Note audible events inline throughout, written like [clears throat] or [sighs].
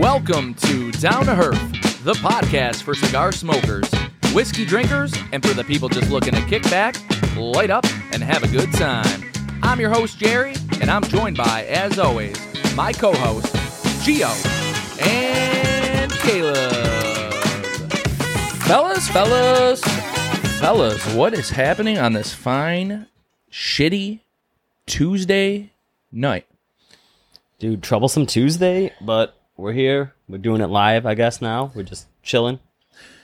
Welcome to Down to Herf, the podcast for cigar smokers, whiskey drinkers, and for the people just looking to kick back, light up, and have a good time. I'm your host, Jerry, and I'm joined by, as always, my co host, Gio and Caleb. Fellas, fellas, fellas, what is happening on this fine, shitty Tuesday night? Dude, troublesome Tuesday, but we're here. We're doing it live, I guess, now. We're just chilling.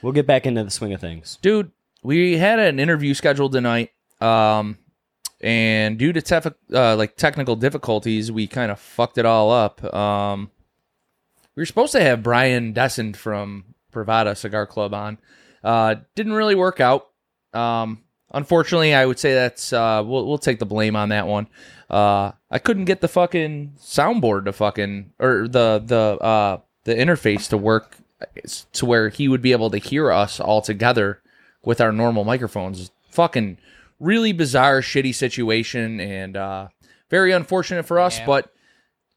We'll get back into the swing of things. dude we had an interview scheduled tonight um and due to tef- uh, like technical difficulties we kind of fucked it all up um we were supposed to have brian Desind from Privada cigar club on uh didn't really work out um unfortunately i would say that's uh we'll, we'll take the blame on that one uh i couldn't get the fucking soundboard to fucking or the the uh the interface to work to where he would be able to hear us all together with our normal microphones. Fucking really bizarre, shitty situation, and uh, very unfortunate for us. But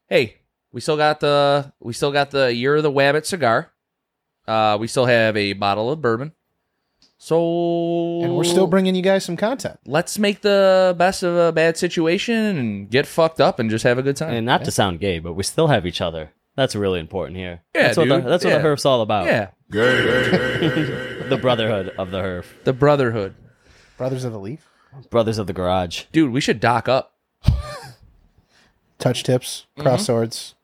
hey, we still got the we still got the year of the Wabbit cigar. Uh, we still have a bottle of bourbon. So and we're still bringing you guys some content. let's make the best of a bad situation and get fucked up and just have a good time. And not to sound gay, but we still have each other. That's really important here. Yeah, that's what the, dude. that's what Yeah. the herf's all about. yeah, [laughs] The brotherhood of the herf. the brotherhood, Brothers of the Leaf, Brothers of the garage. dude. We should dock up. [laughs] touch tips, cross mm-hmm. swords,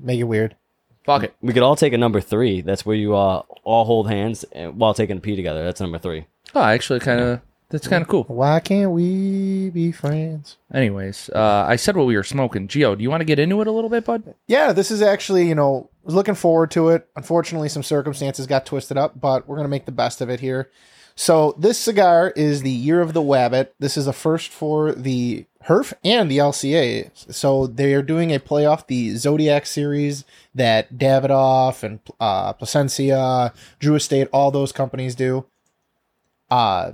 make it weird. Fuck it. We could all take a number three. That's where you uh, all hold hands and- while taking a pee together. That's number three. Oh, actually, kind of. That's kind of cool. Why can't we be friends? Anyways, uh, I said what we were smoking. Gio, do you want to get into it a little bit, bud? Yeah, this is actually, you know, was looking forward to it. Unfortunately, some circumstances got twisted up, but we're going to make the best of it here. So, this cigar is the Year of the Wabbit. This is a first for the Herf and the LCA. So, they are doing a play off the Zodiac series that Davidoff and uh, Plasencia, Drew Estate, all those companies do. Uh,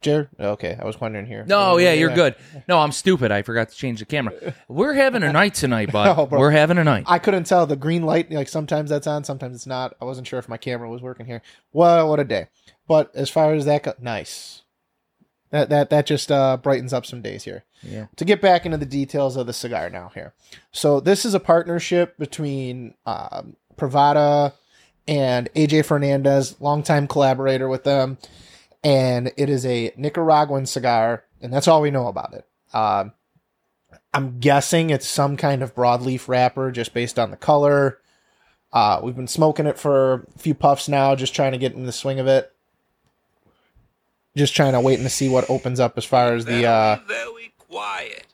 Jared? Okay, I was wondering here. No, yeah, you're good. No, I'm stupid. I forgot to change the camera. We're having a night tonight, bud. [laughs] Oh. We're having a night. I couldn't tell the green light. Like sometimes that's on, sometimes it's not. I wasn't sure if my camera was working here. Well, what a day! But as far as that, go- nice. That that that just uh, brightens up some days here. Yeah. To get back into the details of the cigar now here. So this is a partnership between um, Privada and AJ Fernandez, longtime collaborator with them, and it is a Nicaraguan cigar, and that's all we know about it. Um, I'm guessing it's some kind of broadleaf wrapper just based on the color. Uh, we've been smoking it for a few puffs now, just trying to get in the swing of it. Just trying to wait and see what opens up as far as the uh, very, very quiet.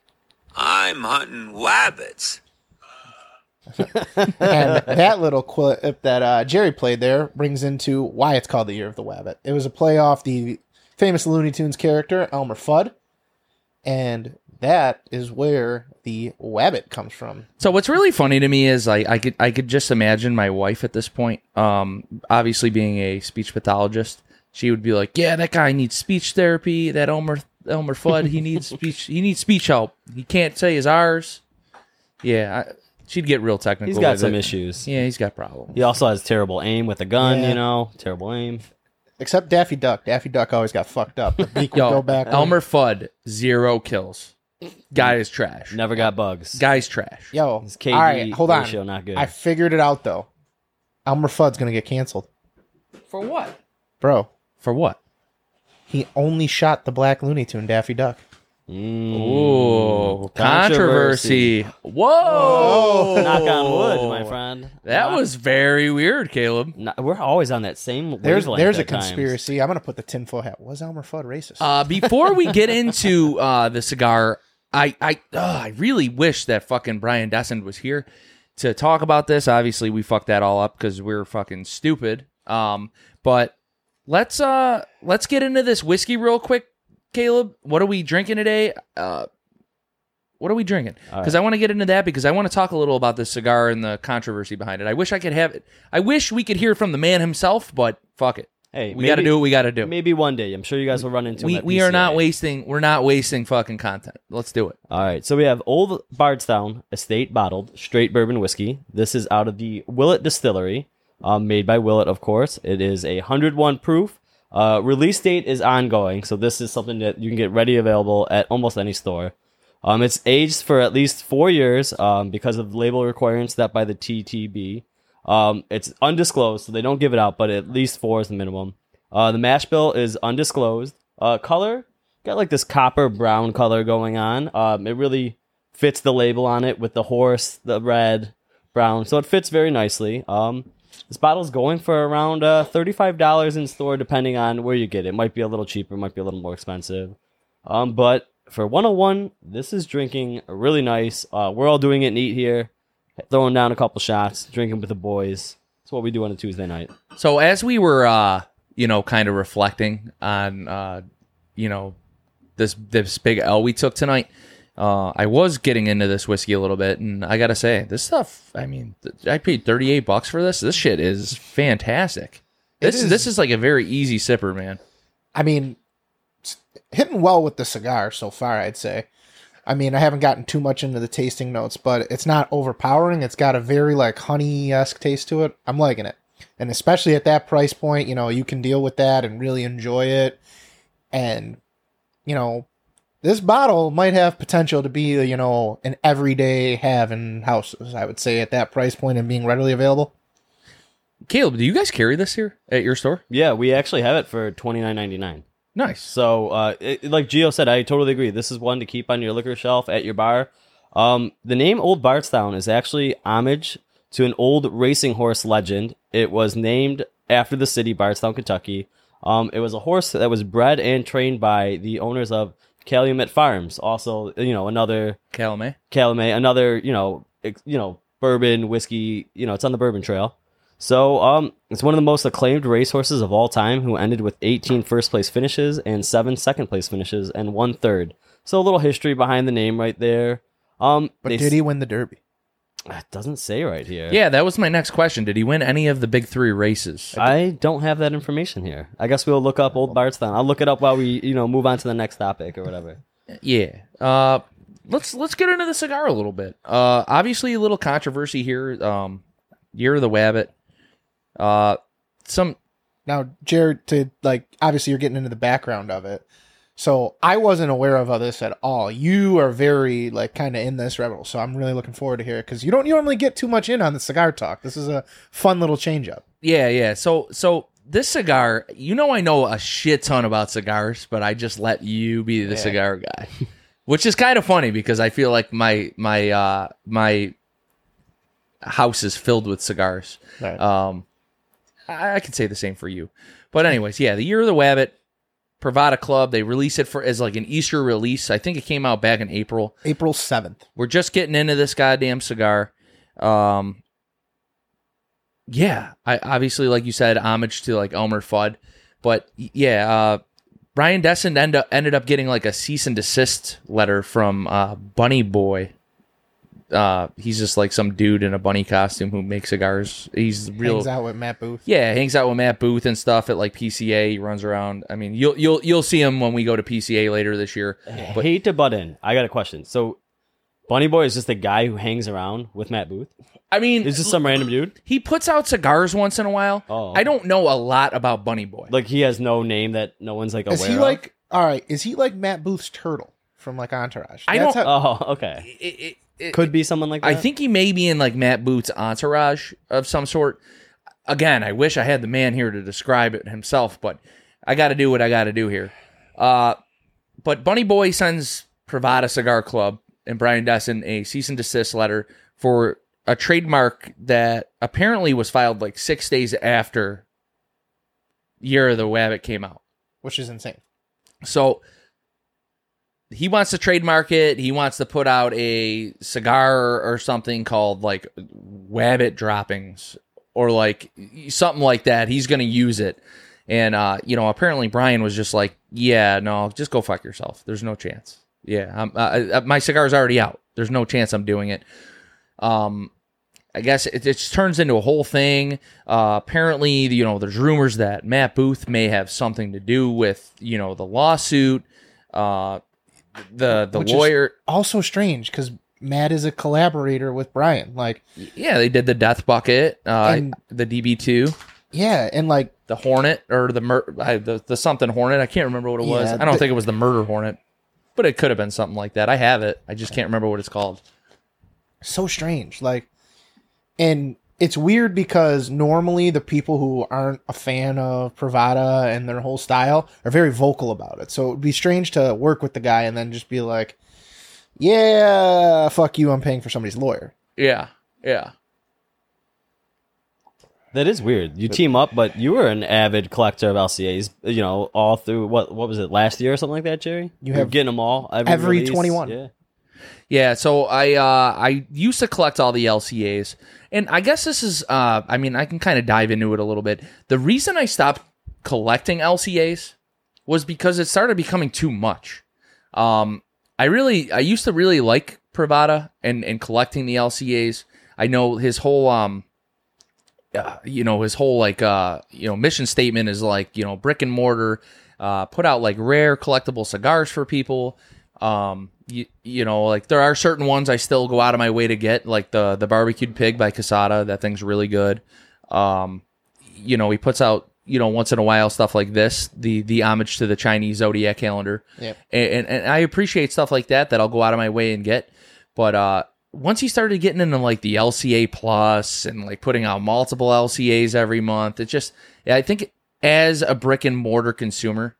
I'm hunting rabbits. [laughs] and that little clip that uh, Jerry played there brings into why it's called the Year of the Wabbit. It was a play off the famous Looney Tunes character Elmer Fudd, and that is where the Wabbit comes from. So what's really funny to me is I, I could I could just imagine my wife at this point, um, obviously being a speech pathologist, she would be like, "Yeah, that guy needs speech therapy. That Elmer Elmer Fudd, he needs [laughs] speech. He needs speech help. He can't say his R's." Yeah, I, she'd get real technical. He's got with some it. issues. Yeah, he's got problems. He also has terrible aim with a gun, Yeah. you know? Terrible aim. Except Daffy Duck. Daffy Duck always got fucked up. The Yo, go back. Elmer Fudd, zero kills. Guy is trash. Never got bugs. Guy's trash. Yo, His KD all right, hold on. ratio not good. I figured it out though. Elmer Fudd's gonna get canceled, For what? bro. For what? He only shot the black Looney Tune Daffy Duck. Mm. Ooh, Controversy. controversy. Whoa! Knock on wood, my friend. That Knock- was very weird, Caleb. No, we're always on that same There's wavelength there's a at times. conspiracy. I'm gonna put the tinfoil hat. Was Elmer Fudd racist? Uh, before we get into [laughs] uh, the cigar, I I uh, I really wish that fucking Brian Desind was here to talk about this. Obviously, we fucked that all up because we're fucking stupid. Um, but let's uh let's get into this whiskey real quick, Caleb. What are we drinking today? Uh, what are we drinking? Because I want to get into that because I want to talk a little about this cigar and the controversy behind it. I wish I could have it. I wish we could hear from the man himself, but fuck it. Hey, we got to do what we got to do. Maybe one day. I'm sure you guys will run into. we we are not wasting. We're not wasting fucking content. Let's do it. All right, so we have Old Bardstown Estate Bottled Straight Bourbon Whiskey. This is out of the Willet Distillery, um, made by Willet, of course. It is a 101 proof. Uh, release date is ongoing, so this is something that you can get ready available at almost any store. Um, it's aged for at least four years um, because of label requirements set by the TTB. Um, it's undisclosed, so they don't give it out, but at least four is the minimum. Uh, the mash bill is undisclosed. Uh, color got like this copper brown color going on. Um, it really fits the label on it with the horse, the red, brown, so it fits very nicely. Um, this bottle's going for around uh, thirty-five dollars in store, depending on where you get it. Might be a little cheaper, might be a little more expensive. Um, but for 101, this is drinking really nice. Uh, we're all doing it neat here, throwing down a couple shots, drinking with the boys. That's what we do on a Tuesday night. So as we were, uh, you know, kind of reflecting on, uh, you know, this this big L we took tonight, uh, I was getting into this whiskey a little bit, and I gotta say, this stuff. I mean, th- I paid thirty eight bucks for this. This shit is fantastic. It This is- this is like a very easy sipper, man. I mean, it's hitting well with the cigar so far, I'd say. I mean, I haven't gotten too much into the tasting notes, but it's not overpowering. It's got a very like honey esque taste to it. I'm liking it, and especially at that price point, you know, you can deal with that and really enjoy it. And you know, this bottle might have potential to be you know an everyday have in houses. I would say at that price point and being readily available. Caleb, do you guys carry this here at your store? Yeah, we actually have it for twenty nine ninety nine. Nice. So, uh, it, like Gio said, I totally agree. This is one to keep on your liquor shelf at your bar. Um, the name Old Bardstown is actually homage to an old racing horse legend. It was named after the city, Bardstown, Kentucky. Um, it was a horse that was bred and trained by the owners of Calumet Farms. Also, you know, another Calumet. Calumet, another you know, ex, you know, bourbon whiskey. You know, it's on the bourbon trail. So, um, it's one of the most acclaimed racehorses of all time, who ended with 18 first place finishes and seven second place finishes and one third. So, a little history behind the name right there. Um, But did he win the Derby? It doesn't say right here. Yeah, that was my next question. Did he win any of the big three races? I don't have that information here. I guess we'll look up Old Bardstown. I'll look it up while we, you know, move on to the next topic or whatever. Yeah. Uh, let's let's get into the cigar a little bit. Uh, obviously a little controversy here. Um, year of the Wabbit. Uh, some Now, Jared, to like, obviously, you're getting into the background of it. So I wasn't aware of this at all. You are very like kind of in this rebel, so I'm really looking forward to hear it because you don't normally get too much in on the cigar talk. This is a fun little change up. yeah yeah. So so this cigar, you know, I know a shit ton about cigars, but I just let you be the cigar guy, [laughs] which is kind of funny because I feel like my my uh my house is filled with cigars. Right. Um, I, I could say the same for you. But anyways, yeah, the year of the Wabbit, Privada Club, they release it for as like an Easter release. I think it came out back in April. April seventh. We're just getting into this goddamn cigar. Um, yeah, I obviously, like you said, homage to like Elmer Fudd, but yeah, uh, Brian Desind end up, ended up getting like a cease and desist letter from uh, Bunny Boy. Uh, he's just like some dude in a bunny costume who makes cigars. He's real. Hangs out with Matt Booth. Yeah, hangs out with Matt Booth and stuff at like PCA. He runs around. I mean, you'll you'll you'll see him when we go to PCA later this year. But Hate to butt in. I got a question. So, Bunny Boy is just a guy who hangs around with Matt Booth. I mean, Is this some random dude? he puts out cigars once in a while. Oh. I don't know a lot about Bunny Boy. Like he has no name that no one's like aware Is he of? like all right? Is he like Matt Booth's turtle from like Entourage? I don't- how- Oh, [laughs] okay. It- it- it- Could be someone like that. I think he may be in like Matt Booth's entourage of some sort. Again, I wish I had the man here to describe it himself, but I got to do what I got to do here. Uh, but Bunny Boy sends Privada Cigar Club and Brian Desind a cease and desist letter for a trademark that apparently was filed like six days after Year of the Wabbit came out. which is insane. So he wants to trademark it. He wants to put out a cigar or something called like Wabbit droppings or like something like that. He's going to use it. And, uh, you know, apparently Brian was just like, yeah, no, just go fuck yourself. There's no chance. Yeah. Uh, uh, my cigar's already out. There's no chance I'm doing it. Um, I guess it, turns into a whole thing. Uh, apparently, you know, there's rumors that Matt Booth may have something to do with you know the lawsuit. Uh, the the Which lawyer, Also strange because Matt is a collaborator with Brian. Like, yeah, they did the Death Bucket, uh, And- the DB two, yeah, and like the Hornet or the mur- I, the the something Hornet. I can't remember what it was. Yeah, I don't the- think it was the Murder Hornet, but it could have been something like that. I have it. I just can't remember what it's called. so strange. Like, and it's weird because normally the people who aren't a fan of Privada and their whole style are very vocal about it. So it would be strange to work with the guy and then just be like, "Yeah, fuck you. I'm paying for somebody's lawyer." Yeah, yeah. That is weird. You team up, but you were an avid collector of LCAs. You know, all through what what was it last year or something like that, Jerry? You You're have getting them all every, every 21. Yeah. Yeah, so I uh, I used to collect all the LCAs, and I guess this is uh, I mean I can kind of dive into it a little bit. The reason I stopped collecting LCAs was because it started becoming too much. Um, I really I used to really like Privada and and collecting the LCAs. I know his whole um, uh, you know his whole like uh you know mission statement is like you know brick and mortar, uh, put out like rare collectible cigars for people. Um, you, you know, like there are certain ones I still go out of my way to get, like the the barbecued pig by Casada. That thing's really good. Um, you know, he puts out you know once in a while stuff like this, the the homage to the Chinese zodiac calendar. Yep. And, and and I appreciate stuff like that that I'll go out of my way and get. But uh, once he started getting into like the LCA plus and like putting out multiple LCAs every month, it just I think as a brick and mortar consumer,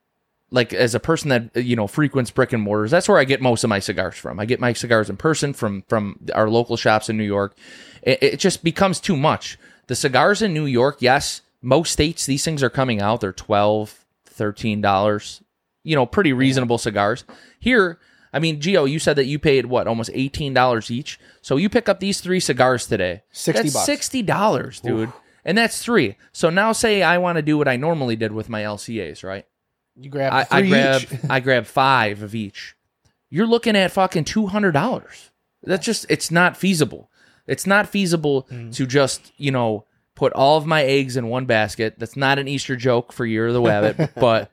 like as a person that uh, you know frequents brick and mortars that's where i get most of my cigars from. I get my cigars in person from from our local shops in new york. It, it just becomes too much. The cigars in new york yes most states these things are coming out they're 12 13 dollars. You know pretty reasonable cigars. Here i mean gio you said that you paid what almost 18 dollars each? So you pick up these three cigars today. 60 that's bucks. 60 dollars dude. And that's three. So now say i want to do what i normally did with my lcas right You grab I, three I grab each. I grab five of each. You're looking at fucking two hundred dollars. That's just it's not feasible. It's not feasible mm. to just you know put all of my eggs in one basket. That's not an Easter joke for Year of the Wabbit, [laughs] but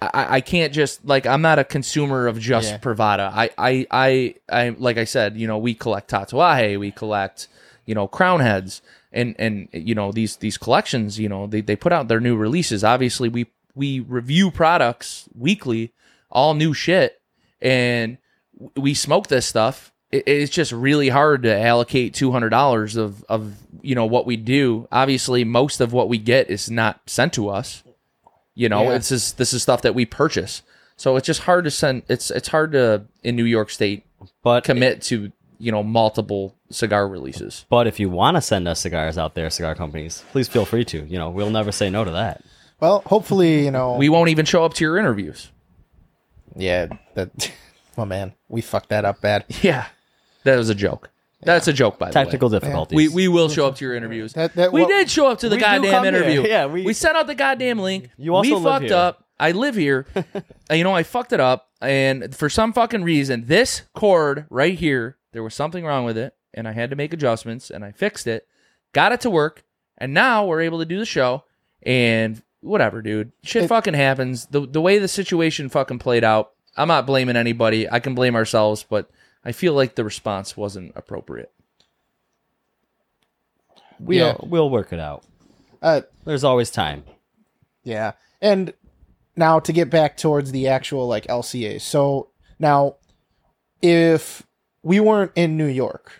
I, I can't just like I'm not a consumer of just Yeah. Privada. I, I I I like I said, you know, we collect Tatuaje, we collect you know crown heads, and and you know these these collections. You know they they put out their new releases. Obviously, we we review products weekly, all new shit, and we smoke this stuff. It's just really hard to allocate two hundred dollars of of you know what we do. Obviously, most of what we get is not sent to us. You know, Yeah. this is this is stuff that we purchase. So it's just hard to send. It's it's hard to in New York State But commit to you know multiple cigar releases. but if you want to send us cigars out there, cigar companies, please feel free to. You know, we'll never say no to that. Well, hopefully, you know. We won't even show up to your interviews. yeah, that. [laughs] Oh man, we fucked that up bad. [laughs] Yeah, that was a joke. That's a joke, by the Technical way. difficulties. We we will show up to your interviews. That- that- we well, did show up to the we do goddamn come here. interview. [laughs] Yeah, we- we sent out the goddamn link. You also we live fucked here. up. I live here. Uh, you know, I fucked it up, and for some fucking reason, this cord right here, there was something wrong with it, and I had to make adjustments, and I fixed it, got it to work, and now we're able to do the show. And whatever, dude, shit It- fucking happens. The the way the situation fucking played out, I'm not blaming anybody. I can blame ourselves, but I feel like the response wasn't appropriate. we'll Yeah. we'll work it out. Uh, There's always time. Yeah. And now to get back towards the actual like LCA. So now if we weren't in New York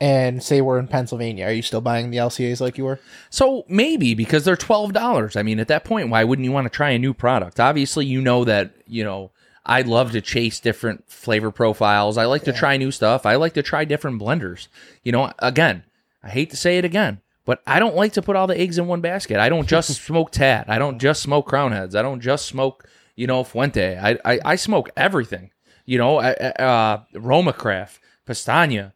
and say we're in Pennsylvania, are you still buying the LCAs like you were? So maybe because they're twelve dollars. I mean, at that point, why wouldn't you want to try a new product? Obviously, you know that you know I love to chase different flavor profiles. I like to try new stuff. I like to try different blenders. You know, again, I hate to say it again, but I don't like to put all the eggs in one basket. I don't just [laughs] smoke tat. I don't just smoke crown heads. I don't just smoke you know Fuente. I I, I smoke everything. You know, uh, uh, Roma Craft, Pastania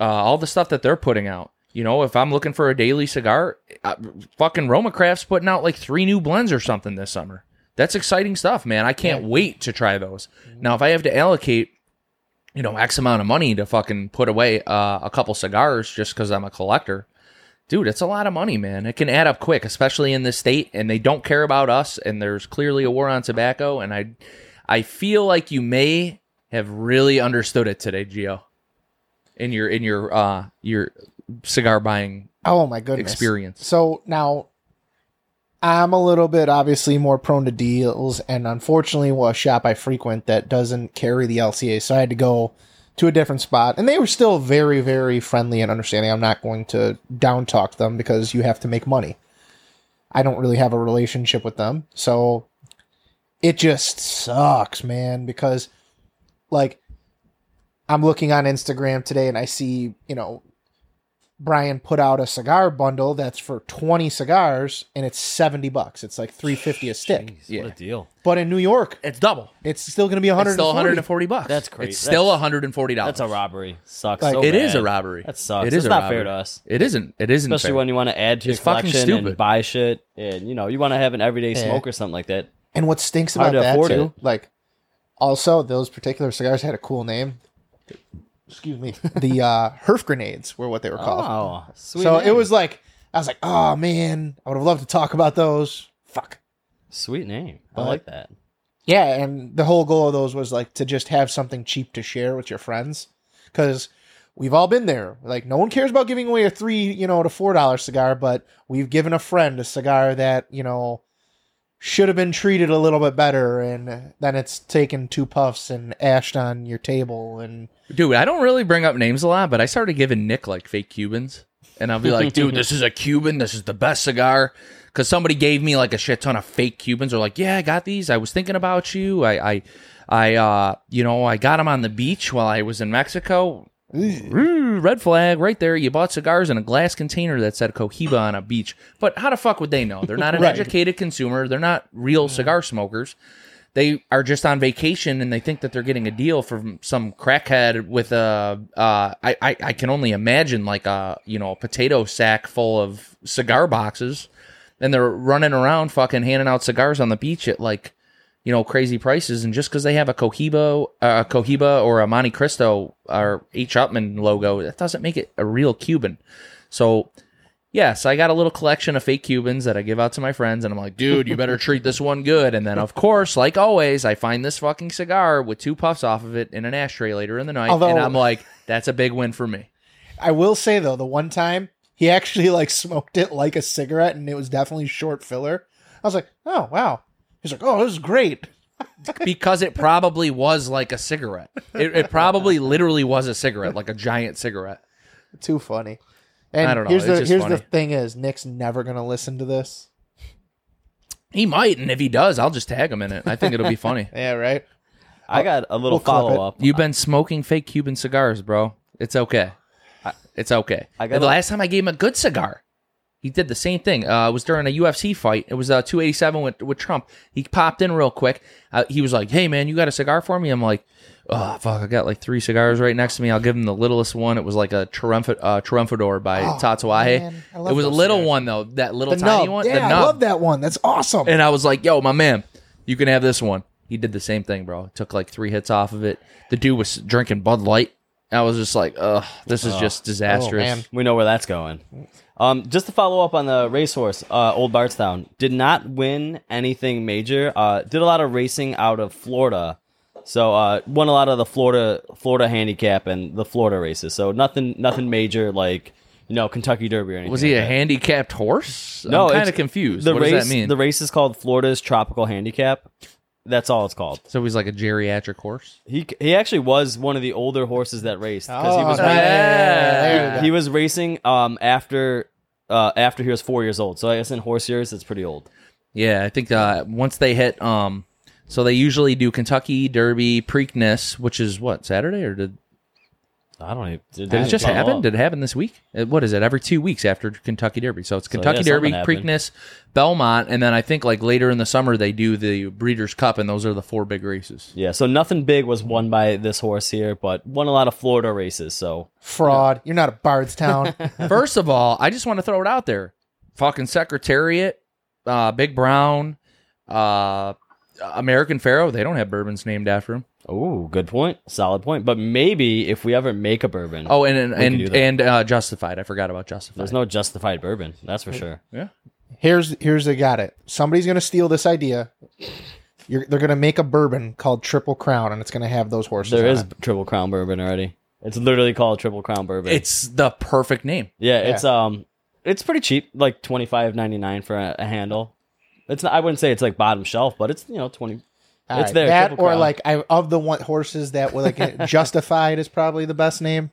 uh, all the stuff that they're putting out. You know, if I'm looking for a daily cigar, uh, fucking Roma Craft's putting out like three new blends or something this summer. That's exciting stuff, man. I can't wait to try those. Now, if I have to allocate you know, X amount of money to fucking put away uh, a couple cigars just because I'm a collector. Dude, it's a lot of money, man. It can add up quick, especially in this state, and they don't care about us. And there's clearly a war on tobacco, and I, I feel like you may have really understood it today, Gio, in your in your uh your cigar buying Oh my goodness. experience. So now I'm a little bit obviously more prone to deals, and unfortunately, well, a shop I frequent that doesn't carry the LCA, so I had to go to a different spot, and they were still very, very friendly and understanding. I'm not going to down talk them because you have to make money. I don't really have a relationship with them, so it just sucks, man. Because like I'm looking on Instagram today, and I see you know Brian put out a cigar bundle that's for 20 cigars and it's 70 bucks. It's like 350 a stick. Jeez, Yeah. What a deal. But in New York, It's double. it's still going to be It's 140. still 140 bucks. That's crazy. It's still That's- 140 dollars. That's a robbery. Sucks. Like- so It is bad. a robbery. That sucks. It is not robbery. fair to us. It isn't. It isn't. Especially fair. when you want to add to your It's fucking collection and buy shit, and you know you want to have an everyday Yeah. smoke or something like that. And what stinks Hard about to that afford too, it. like also those particular cigars had a cool name. Excuse me. [laughs] The uh Herf grenades were what they were called. Oh, sweet. so name. it was like I was like, "Oh man, I would have loved to talk about those." Fuck. sweet name. I like that. Yeah, and the whole goal of those was like to just have something cheap to share with your friends, because we've all been there. Like, no one cares about giving away a three, you know, to four dollar cigar, but we've given a friend a cigar that you know should have been treated a little bit better, and then it's taken two puffs and ashed on your table, and Dude, I don't really bring up names a lot, but I started giving Nick like fake Cubans. And I'll be like, dude, this is a Cuban. This is the best cigar. Because somebody gave me like a shit ton of fake Cubans. Or like, yeah, I got these. I was thinking about you. I, I, I, uh, you know, I got them on the beach while I was in Mexico. Ooh, red flag right there. You bought cigars in a glass container that said Cohiba on a beach. But how the fuck would they know? They're not an Right. educated consumer. They're not real cigar smokers they are just on vacation and they think that they're getting a deal from some crackhead with a uh I, I I can only imagine like a you know a potato sack full of cigar boxes and they're running around fucking handing out cigars on the beach at like you know crazy prices and just because they have a Cohiba uh, a Cohiba or a Monte Cristo or H Upmann logo that doesn't make it a real Cuban so Yes, I got a little collection of fake Cubans that I give out to my friends, and I'm like, dude, you better treat this one good. And then, of course, like always, I find this fucking cigar with two puffs off of it in an ashtray later in the night, Although- and I'm like, that's a big win for me. I will say though, the one time he actually like [laughs] smoked it like a cigarette, and it was definitely short filler. I was like, "Oh wow." He's like, "Oh, this is great." [laughs] Because it probably was like a cigarette. It, it probably literally was a cigarette, like a giant cigarette. Too funny. And I don't know, Here's it's the just here's the thing: is Nick's never gonna listen to this. He might, and if he does, I'll just tag him in it. I think it'll be funny. [laughs] Yeah, right. I got a little we'll follow up. You've been smoking fake Cuban cigars, bro. It's okay. It's okay. I got the a- last time I gave him a good cigar, he did the same thing. Uh, it was during a UFC fight. It was uh, 287 with, with Trump. He popped in real quick. Uh, he was like, "Hey man, you got a cigar for me?" I'm like, "Oh fuck, I got like three cigars right next to me. I'll give him the littlest one. It was like a Triumph- uh, Triumphador by Oh, Tatuaje. man, It was a little cigars. one though, that little The tiny nub. one. Yeah, the I nub. love that one. That's awesome. And I was like, "Yo, my man, you can have this one." He did the same thing, bro. Took like three hits off of it. The dude was drinking Bud Light. I was just like, "Ugh, this is just disastrous." man. We know where that's going. Um, just to follow up on the racehorse, uh, Old Bardstown did not win anything major. Uh, did a lot of racing out of Florida, so uh, won a lot of the Florida Florida handicap and the Florida races. So nothing nothing major like you know Kentucky Derby or anything. Was he like a that. handicapped horse? No, I'm kind of confused. The what race does that mean? the race is called Florida's Tropical Handicap. That's all it's called. so he's like a geriatric horse. He he actually was one of the older horses that raced because he Oh, was yeah, ra- there you go. he was racing um after uh after he was four years old. So I guess in horse years it's pretty old. Yeah, I think uh, once they hit, um, so they usually do Kentucky Derby, Preakness, which is what Saturday or did I don't even. did it just happen? Did it happen this week? Uh, What is it? Every two weeks after Kentucky Derby. So it's Kentucky yeah, Derby, something. Preakness, Belmont, and then I think like later in the summer they do the Breeders' Cup, and those are the four big races. Yeah, so nothing big was won by this horse here, but won a lot of Florida races. So Fraud. You're not a Bardstown. [laughs] First of all, I just want to throw it out there. Fucking Secretariat, uh, Big Brown, uh, American Pharoah, they don't have bourbons named after him. Oh, good point. Solid point. But maybe if we ever make a bourbon, Oh, and and and, and uh, Justified. I forgot about Justified. there's no justified bourbon. That's for sure. yeah. Here's here's they got it. Somebody's gonna steal this idea. You're, they're gonna make a bourbon called Triple Crown, and it's gonna have those horses. There on is it. Triple Crown bourbon already. It's literally called Triple Crown bourbon. It's the perfect name. yeah, it's um, it's pretty cheap, like twenty five ninety nine for a, a handle. It's not, I wouldn't say it's like bottom shelf, but it's you know twenty. All it's right, there. That or Crown. like I of the one horses that were like [laughs] Justified is probably the best name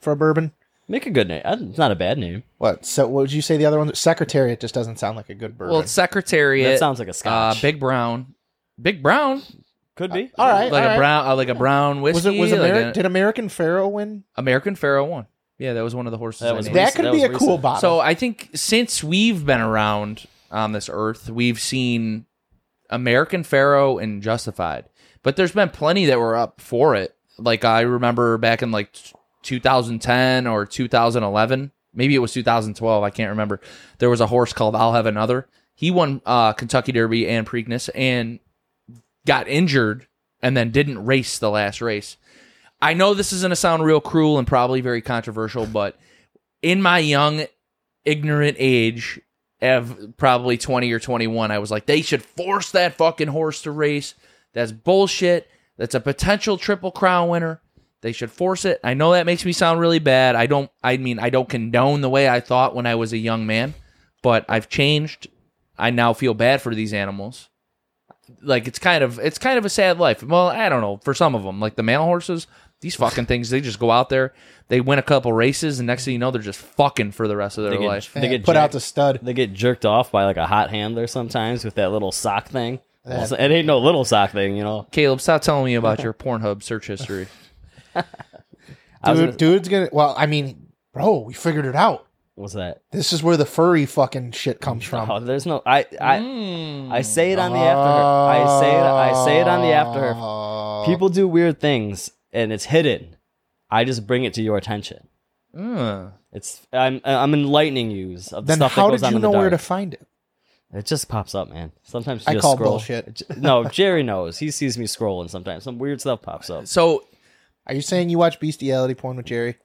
for a bourbon. make a good name. Uh, It's not a bad name. What? So what would you say the other one? Secretariat just doesn't sound like a good bourbon. Well, it's Secretariat. That sounds like a uh, scotch. Big Brown. Big Brown, Could be. all right, like all a right. brown, uh, like a brown whiskey. Was it was like a- did American Pharoah win? American Pharoah one? Yeah, that was one of the horses. That was. That could that be a was cool recent. bottle. So I think since we've been around on this earth, we've seen American Pharoah and Justified, but there's been plenty that were up for it. Like I remember back in like 2010 or 2011, maybe it was 2012. I can't remember. There was a horse called I'll Have Another. He won uh, Kentucky Derby and Preakness and got injured and then didn't race the last race. I know this is going to sound real cruel and probably very controversial, but in my young, ignorant age of probably 20 or 21, I was like, they should force that fucking horse to race. That's bullshit. That's a potential triple crown winner. They should force it. I know that makes me sound really bad. I don't, I mean, I don't condone the way I thought when I was a young man, but I've changed. I now feel bad for these animals like it's kind of it's kind of a sad life. Well, I don't know for some of them, like the male horses, these fucking things, they just go out there, they win a couple races, and next thing you know, they're just fucking for the rest of their They get, life. they get put out jacked- the stud. They get jerked off by like a hot handler sometimes with that little sock thing. That- it ain't no little sock thing, you know. Caleb, stop telling me about your Pornhub search history. [laughs] I was Dude, gonna- dude's gonna. Well, I mean, bro, we figured it out. What's that? This is where the furry fucking shit comes from. Oh, there's no. I I Mm. I say it on the after. I say it. I say it on the after. Oh. People do weird things and it's hidden. I just bring it to your attention. Mm. It's I'm I'm enlightening you of the Then stuff how that goes did on you in the know where to find it? It just pops up, man. Sometimes you I just call scroll. bullshit. No, Jerry knows. He sees me scrolling sometimes. Some weird stuff pops up. So Are you saying you watch bestiality porn with Jerry?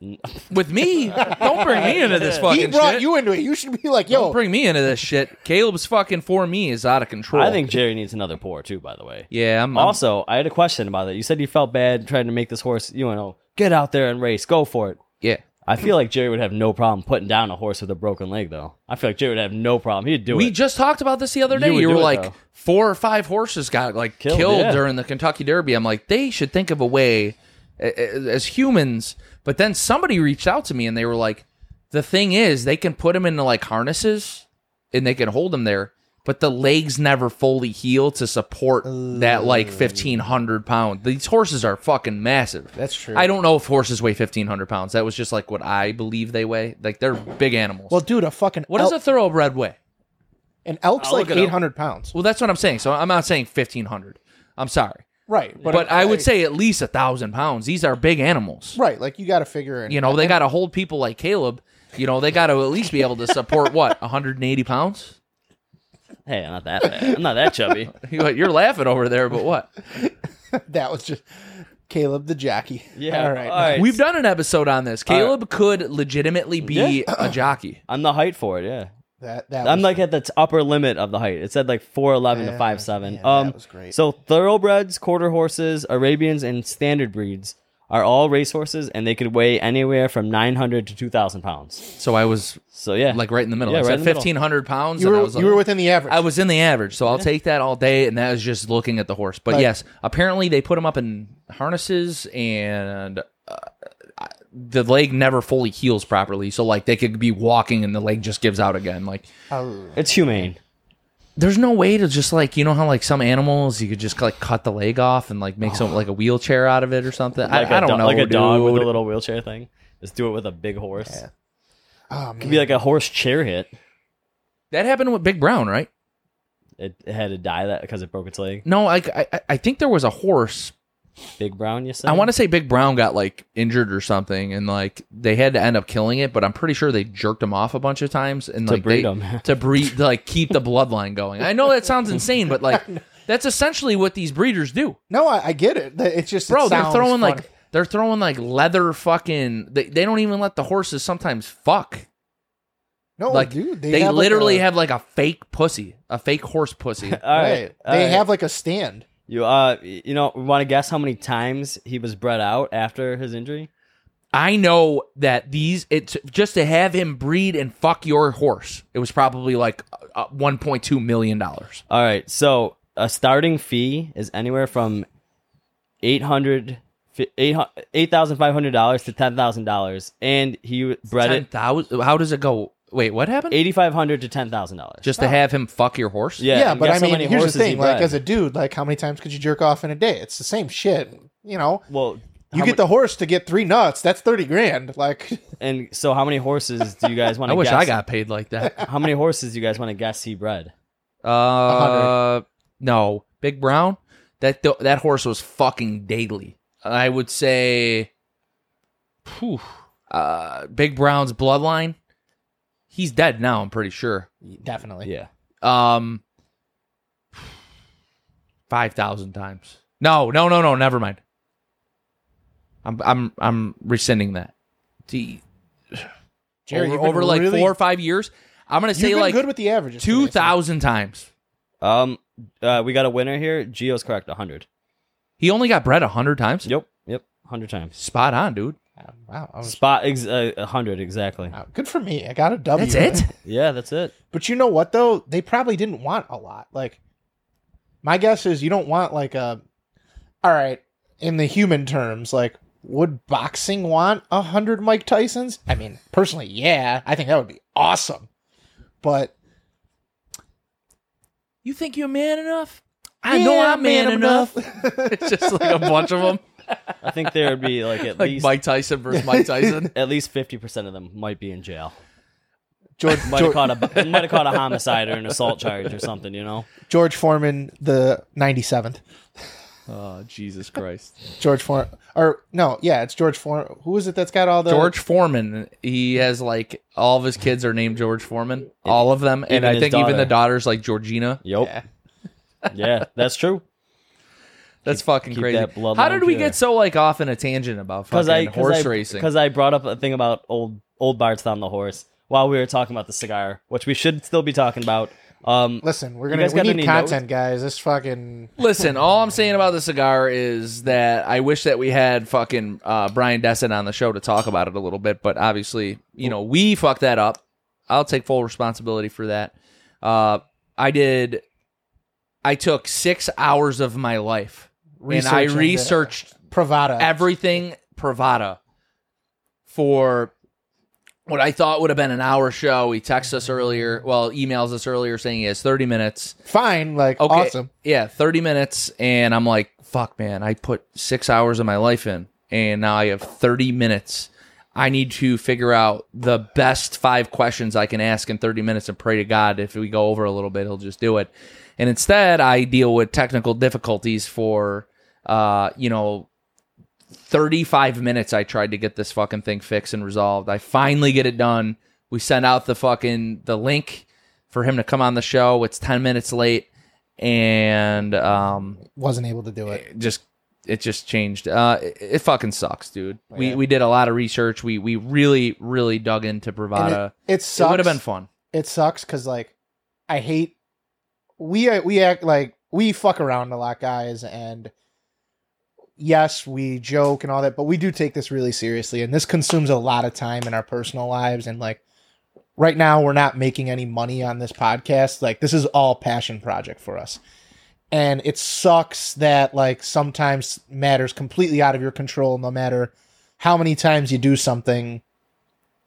with me, don't bring me into this [laughs] fucking he brought shit. you into it. You should be like, yo, don't yo, bring me into this shit. Caleb's fucking for me is out of control. I think Jerry needs another pour too. By the way. Yeah, I'm, I'm- Also, I had a question about that. You said you felt bad trying to make this horse, you know, get out there and race, go for it. yeah. I feel like Jerry would have no problem putting down a horse with a broken leg, though. I feel like Jerry would have no problem. He'd do it. We it. just talked about this the other day. You would You, were do it, like though. four or five horses got like Killed, killed, yeah. during the Kentucky Derby. I'm like, they should think of a way a- a- as humans. But then somebody reached out to me and they were like, the thing is, they can put them into like harnesses and they can hold them there, but the legs never fully heal to support that like 1500 pound. These horses are fucking massive. That's true. I don't know if horses weigh 1500 pounds. That was just like what I believe they weigh. Like they're big animals. well, dude, a fucking what does a thoroughbred weigh? an elk's I'll like look it up. eight hundred pounds, Well, that's what I'm saying. So I'm not saying 1500. I'm sorry. Right? But, I would say at least a thousand pounds. These are big animals. right. Like you got to figure in. You know, they got to hold people like Caleb. You know, they got to at least be able to support what 180 pounds. hey, I'm not that bad. I'm not that chubby. [laughs] You're laughing over there, but what? [laughs] that was just Caleb the jockey. Yeah. All right. All right. We've done an episode on this. Caleb could legitimately be a jockey. [clears throat] I'm the height for it, yeah. That that I'm was, like at the t- upper limit of the height. It said like 4'11 Yeah, to 5'7. yeah, that um, was great. So thoroughbreds, quarter horses, Arabians, and standard breeds are all racehorses, and they could weigh anywhere from 900 to 2,000 pounds. So I was So yeah, like right in the middle. Yeah, I right said in the middle. 1500 pounds. you and were I was like, you were within the average. I was in the average, so I'll take that all day, and that is just looking at the horse. But Like- yes, apparently they put them up in harnesses, and the leg never fully heals properly. So like they could be walking, and the leg just gives out again. Like Oh. it's humane. there's no way to just like you know how like some animals you could just like cut the leg off and like make some like a wheelchair out of it or something. Like I, I a don't do- know, like a dog with dude. a little wheelchair thing. Just do it with a big horse. oh man. Could be like a horse chair hit. That happened with Big Brown, right? It, it had to die that because it broke its leg. No, I I, I think there was a horse Big Brown, you said. I want to say Big Brown got like injured or something, and like they had to end up killing it. But I'm pretty sure they jerked him off a bunch of times and To like breed they- 'em. [laughs] to breed to like keep the bloodline going. I know that sounds insane, but like [laughs] That's essentially what these breeders do, No, I, I get it. It's just it bro. They're throwing funny. like they're throwing like leather fucking. They, they don't even let the horses sometimes fuck. no, like dude. They, They, have like literally a- have like a fake pussy, a fake horse pussy. [laughs] All right. right. all They right. have like a stand. You. Uh, you know, want to guess how many times he was bred out after his injury? I know that these it's just to have him breed and fuck your horse. It was probably like uh, 1.2 million dollars. All right. So a starting fee is anywhere from eight hundred. Eight thousand five hundred dollars to ten thousand dollars, and he bred Ten it thousand. How does it go? Wait, what happened? eighty five hundred to ten thousand dollars. Just to have him fuck your horse? Yeah, Yeah, and but guess I how mean, many here's the horses he thing. Like, bred. as a dude, like, how many times could you jerk off in a day? It's the same shit. You know, well, you how get mu- the horse to get three nuts. That's thirty grand. Like, [laughs] and so how many horses do you guys [laughs] want I to? wish guess? I got paid like that. [laughs] How many horses do you guys want to guess he bred? Uh, no, Big Brown. That th- that horse was fucking daily. I would say, whew, uh, Big Brown's bloodline. He's dead now. I'm pretty sure. definitely. Yeah. Um, five thousand times. No, no, no, no. Never mind. I'm I'm I'm rescinding that. T- Jerry, over over like really- four or five years. I'm gonna say like good with the averages. today, two so- thousand times. Um, uh, we got a winner here. Gio's correct. hundred. He only got bred a hundred times. Yep. Yep. Hundred times. Spot on, dude. Wow, I was- Spot ex- uh, a hundred exactly. wow, good for me. I got a W. That's it. [laughs] Yeah, that's it. But you know what though? They probably didn't want a lot. Like my guess is you don't want like a all right, in the human terms, like would boxing want a hundred Mike Tysons? I mean, personally, yeah. I think that would be awesome. But You think you're man enough? I Yeah, know I'm man, man enough. enough. [laughs] it's just like a bunch of them, [laughs] I think there would be like at [laughs] like least Mike Tyson versus Mike Tyson. [laughs] at least fifty percent of them might be in jail. George Might have George, caught a might have caught a homicide or an assault charge or something. You know. George Foreman, the ninety seventh. oh Jesus Christ! George Foreman, or no, yeah, it's George Foreman. Who is it that's got all the George Foreman. He has like all of his kids are named George Foreman, all of them, and Even I his think even the daughter's like Georgina. Yep. Yeah. Yeah, that's true. That's fucking keep crazy. that bloodline How did we pure. get so like off in a tangent about fucking I horse I, racing? Because I brought up a thing about old old Bardstown the horse while we were talking about the cigar, which we should still be talking about. Um, Listen, we're gonna guys we got need any content, guys. This fucking Listen, all I'm saying about the cigar is that I wish that we had fucking uh, Brian Desind on the show to talk about it a little bit, but obviously, you know, we fucked that up. I'll take full responsibility for that. Uh, I did. I took six hours of my life, and I researched Privada. everything Privada for what I thought would have been an hour show. He texts us earlier, well, emails us earlier saying he has 30 minutes. Fine, like Okay. awesome. Yeah, 30 minutes. And I'm like, fuck, man, I put six hours of my life in, and now I have 30 minutes. I need to figure out the best five questions I can ask in 30 minutes and pray to God if we go over a little bit, he'll just do it. And instead, I deal with technical difficulties for, uh, you know, 35 minutes I tried to get this fucking thing fixed and resolved. I finally get it done. We send out the fucking the link for him to come on the show. It's 10 minutes late and um Wasn't able to do it. it just it just changed. Uh it, it fucking sucks, dude. We Yeah. we did a lot of research. We we really really dug into Privada. it, it It, sucks. would have been fun. It sucks because like I hate we we act like we fuck around a lot, guys, and yes, we joke and all that, but we do take this really seriously, and this consumes a lot of time in our personal lives, and like right now we're not making any money on this podcast. Like this is all passion project for us. And it sucks that like sometimes matters completely out of your control no matter how many times you do something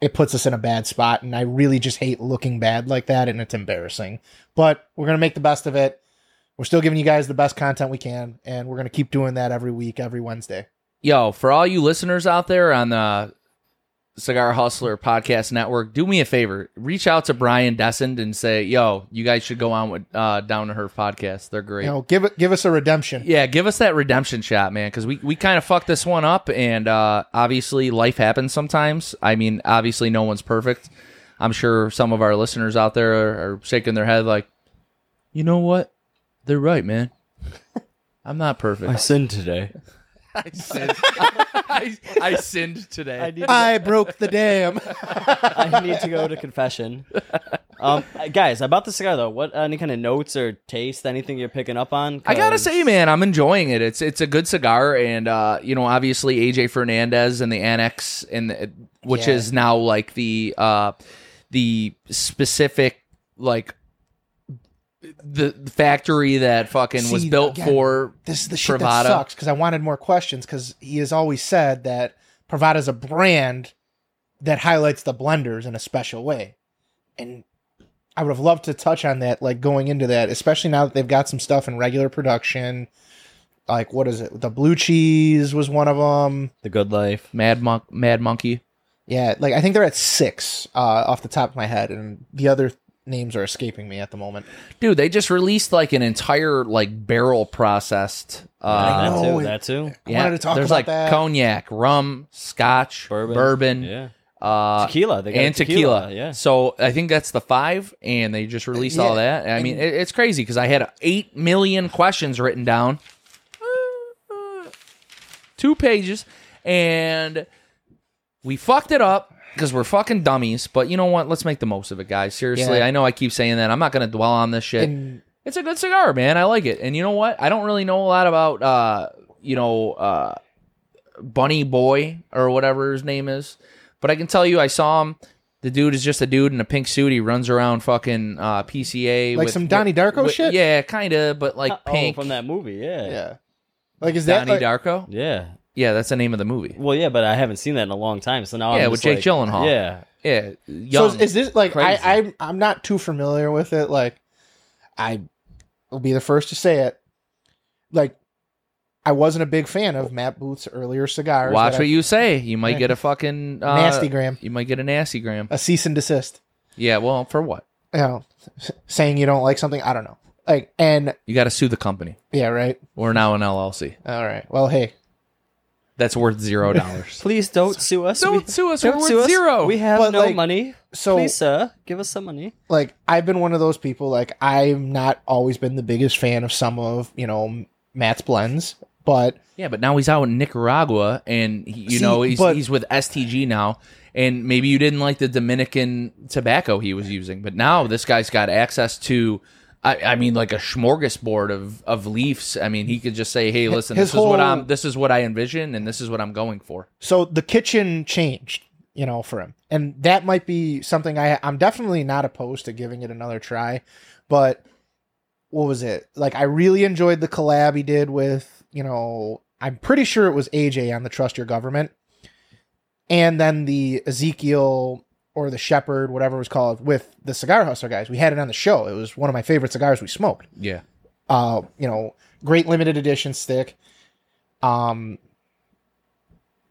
it puts us in a bad spot and I really just hate looking bad like that and it's embarrassing. But we're going to make the best of it. We're still giving you guys the best content we can and we're going to keep doing that every week, every Wednesday. Yo, for all you listeners out there on the Cigar Hustler Podcast Network, do me a favor. Reach out to Brian Desind and say, "Yo, you guys should go on with uh, Down to Herf podcast. They're great." You know, give it give us a redemption. Yeah, give us that redemption shot, man, because we, we kind of fucked this one up, and uh, obviously life happens sometimes. I mean, obviously no one's perfect. I'm sure some of our listeners out there are, are shaking their head like, you know what? They're right, man. I'm not perfect. I sinned today. [laughs] I sinned. I, I sinned today. I need, to, I broke the dam. [laughs] I need to go to confession. Um, guys, about the cigar though, what any kind of notes or taste, anything you're picking up on? I gotta say, man, I'm enjoying it. It's it's a good cigar, and uh, you know, obviously AJ Fernandez and the Annex, and the, which Yeah. is now like the uh, the specific like the, the factory that fucking was built again, for This is the shit Privada. that sucks because I wanted more questions because he has always said that Privada is a brand that highlights the blenders in a special way. And I would have loved to touch on that, like going into that, especially now that they've got some stuff in regular production. Like, what is it? The blue cheese was one of them. the good life. Mad Monk, Mad Monkey. Yeah, like I think they're at six uh, off the top of my head, and the other names are escaping me at the moment. Dude, they just released like an entire like barrel processed. Uh, that know, too. That too. I wanted to talk there's about like that. cognac, rum, scotch, Bourbon. bourbon, Yeah. uh, Tequila. They got and tequila. Yeah. So I think that's the five, and they just released all that. I mean, it, it's crazy because I had eight million questions written down, two pages, and we fucked it up because we're fucking dummies. But you know what? Let's make the most of it, guys. Seriously, Yeah. I know I keep saying that. I'm not going to dwell on this shit. And it's a good cigar, man. I like it. And you know what? I don't really know a lot about uh, you know, uh Bunny Boy or whatever his name is. But I can tell you I saw him. The dude is just a dude in a pink suit. He runs around fucking uh, PCA Like with, some Donnie Darko with- shit? Yeah, kind of, but like oh, pink. from that movie. Yeah. yeah, like is that Donnie like, Darko. Yeah. Yeah, that's the name of the movie. Well, yeah, but I haven't seen that in a long time. So now Yeah, I'm with just Jake like- Gyllenhaal. Yeah. Yeah, So young. is, is this like Crazy. I, I I'm not too familiar with it. Like I will be the first to say it. Like I wasn't a big fan of Matt Booth's earlier cigars. Watch what I- you say. You might get a fucking uh, nasty gram, You might get a nasty gram. a cease and desist. Yeah, well, for what? You know, saying you don't like something. I don't know. Like and You got to sue the company. yeah, right. We're now an LLC. All right. Well, hey, That's worth zero [laughs] dollars. Please don't sue us. Don't We- sue us. Don't We're sue worth us. zero. We have But, no like, money. so Please, sir, give us some money. like I've been one of those people. Like I've not always been the biggest fan of some of you know Matt's blends, but Yeah, but now he's out in Nicaragua, and he, you See, know he's but- he's with STG now. And maybe you didn't like the Dominican tobacco he was using, but now this guy's got access to, I, I mean, like a smorgasbord of of leaves. I mean, he could just say, "Hey, listen, his this is what I'm, this is what I envision, and this is what I'm going for." so the kitchen changed you know for him and that might be something i i'm definitely not opposed to giving it another try but what was it like i really enjoyed the collab he did with you know i'm pretty sure it was aj on the trust your government and then the ezekiel or the shepherd whatever it was called with the cigar hustler guys we had it on the show it was one of my favorite cigars we smoked Yeah, uh, you know, great limited edition stick. Um,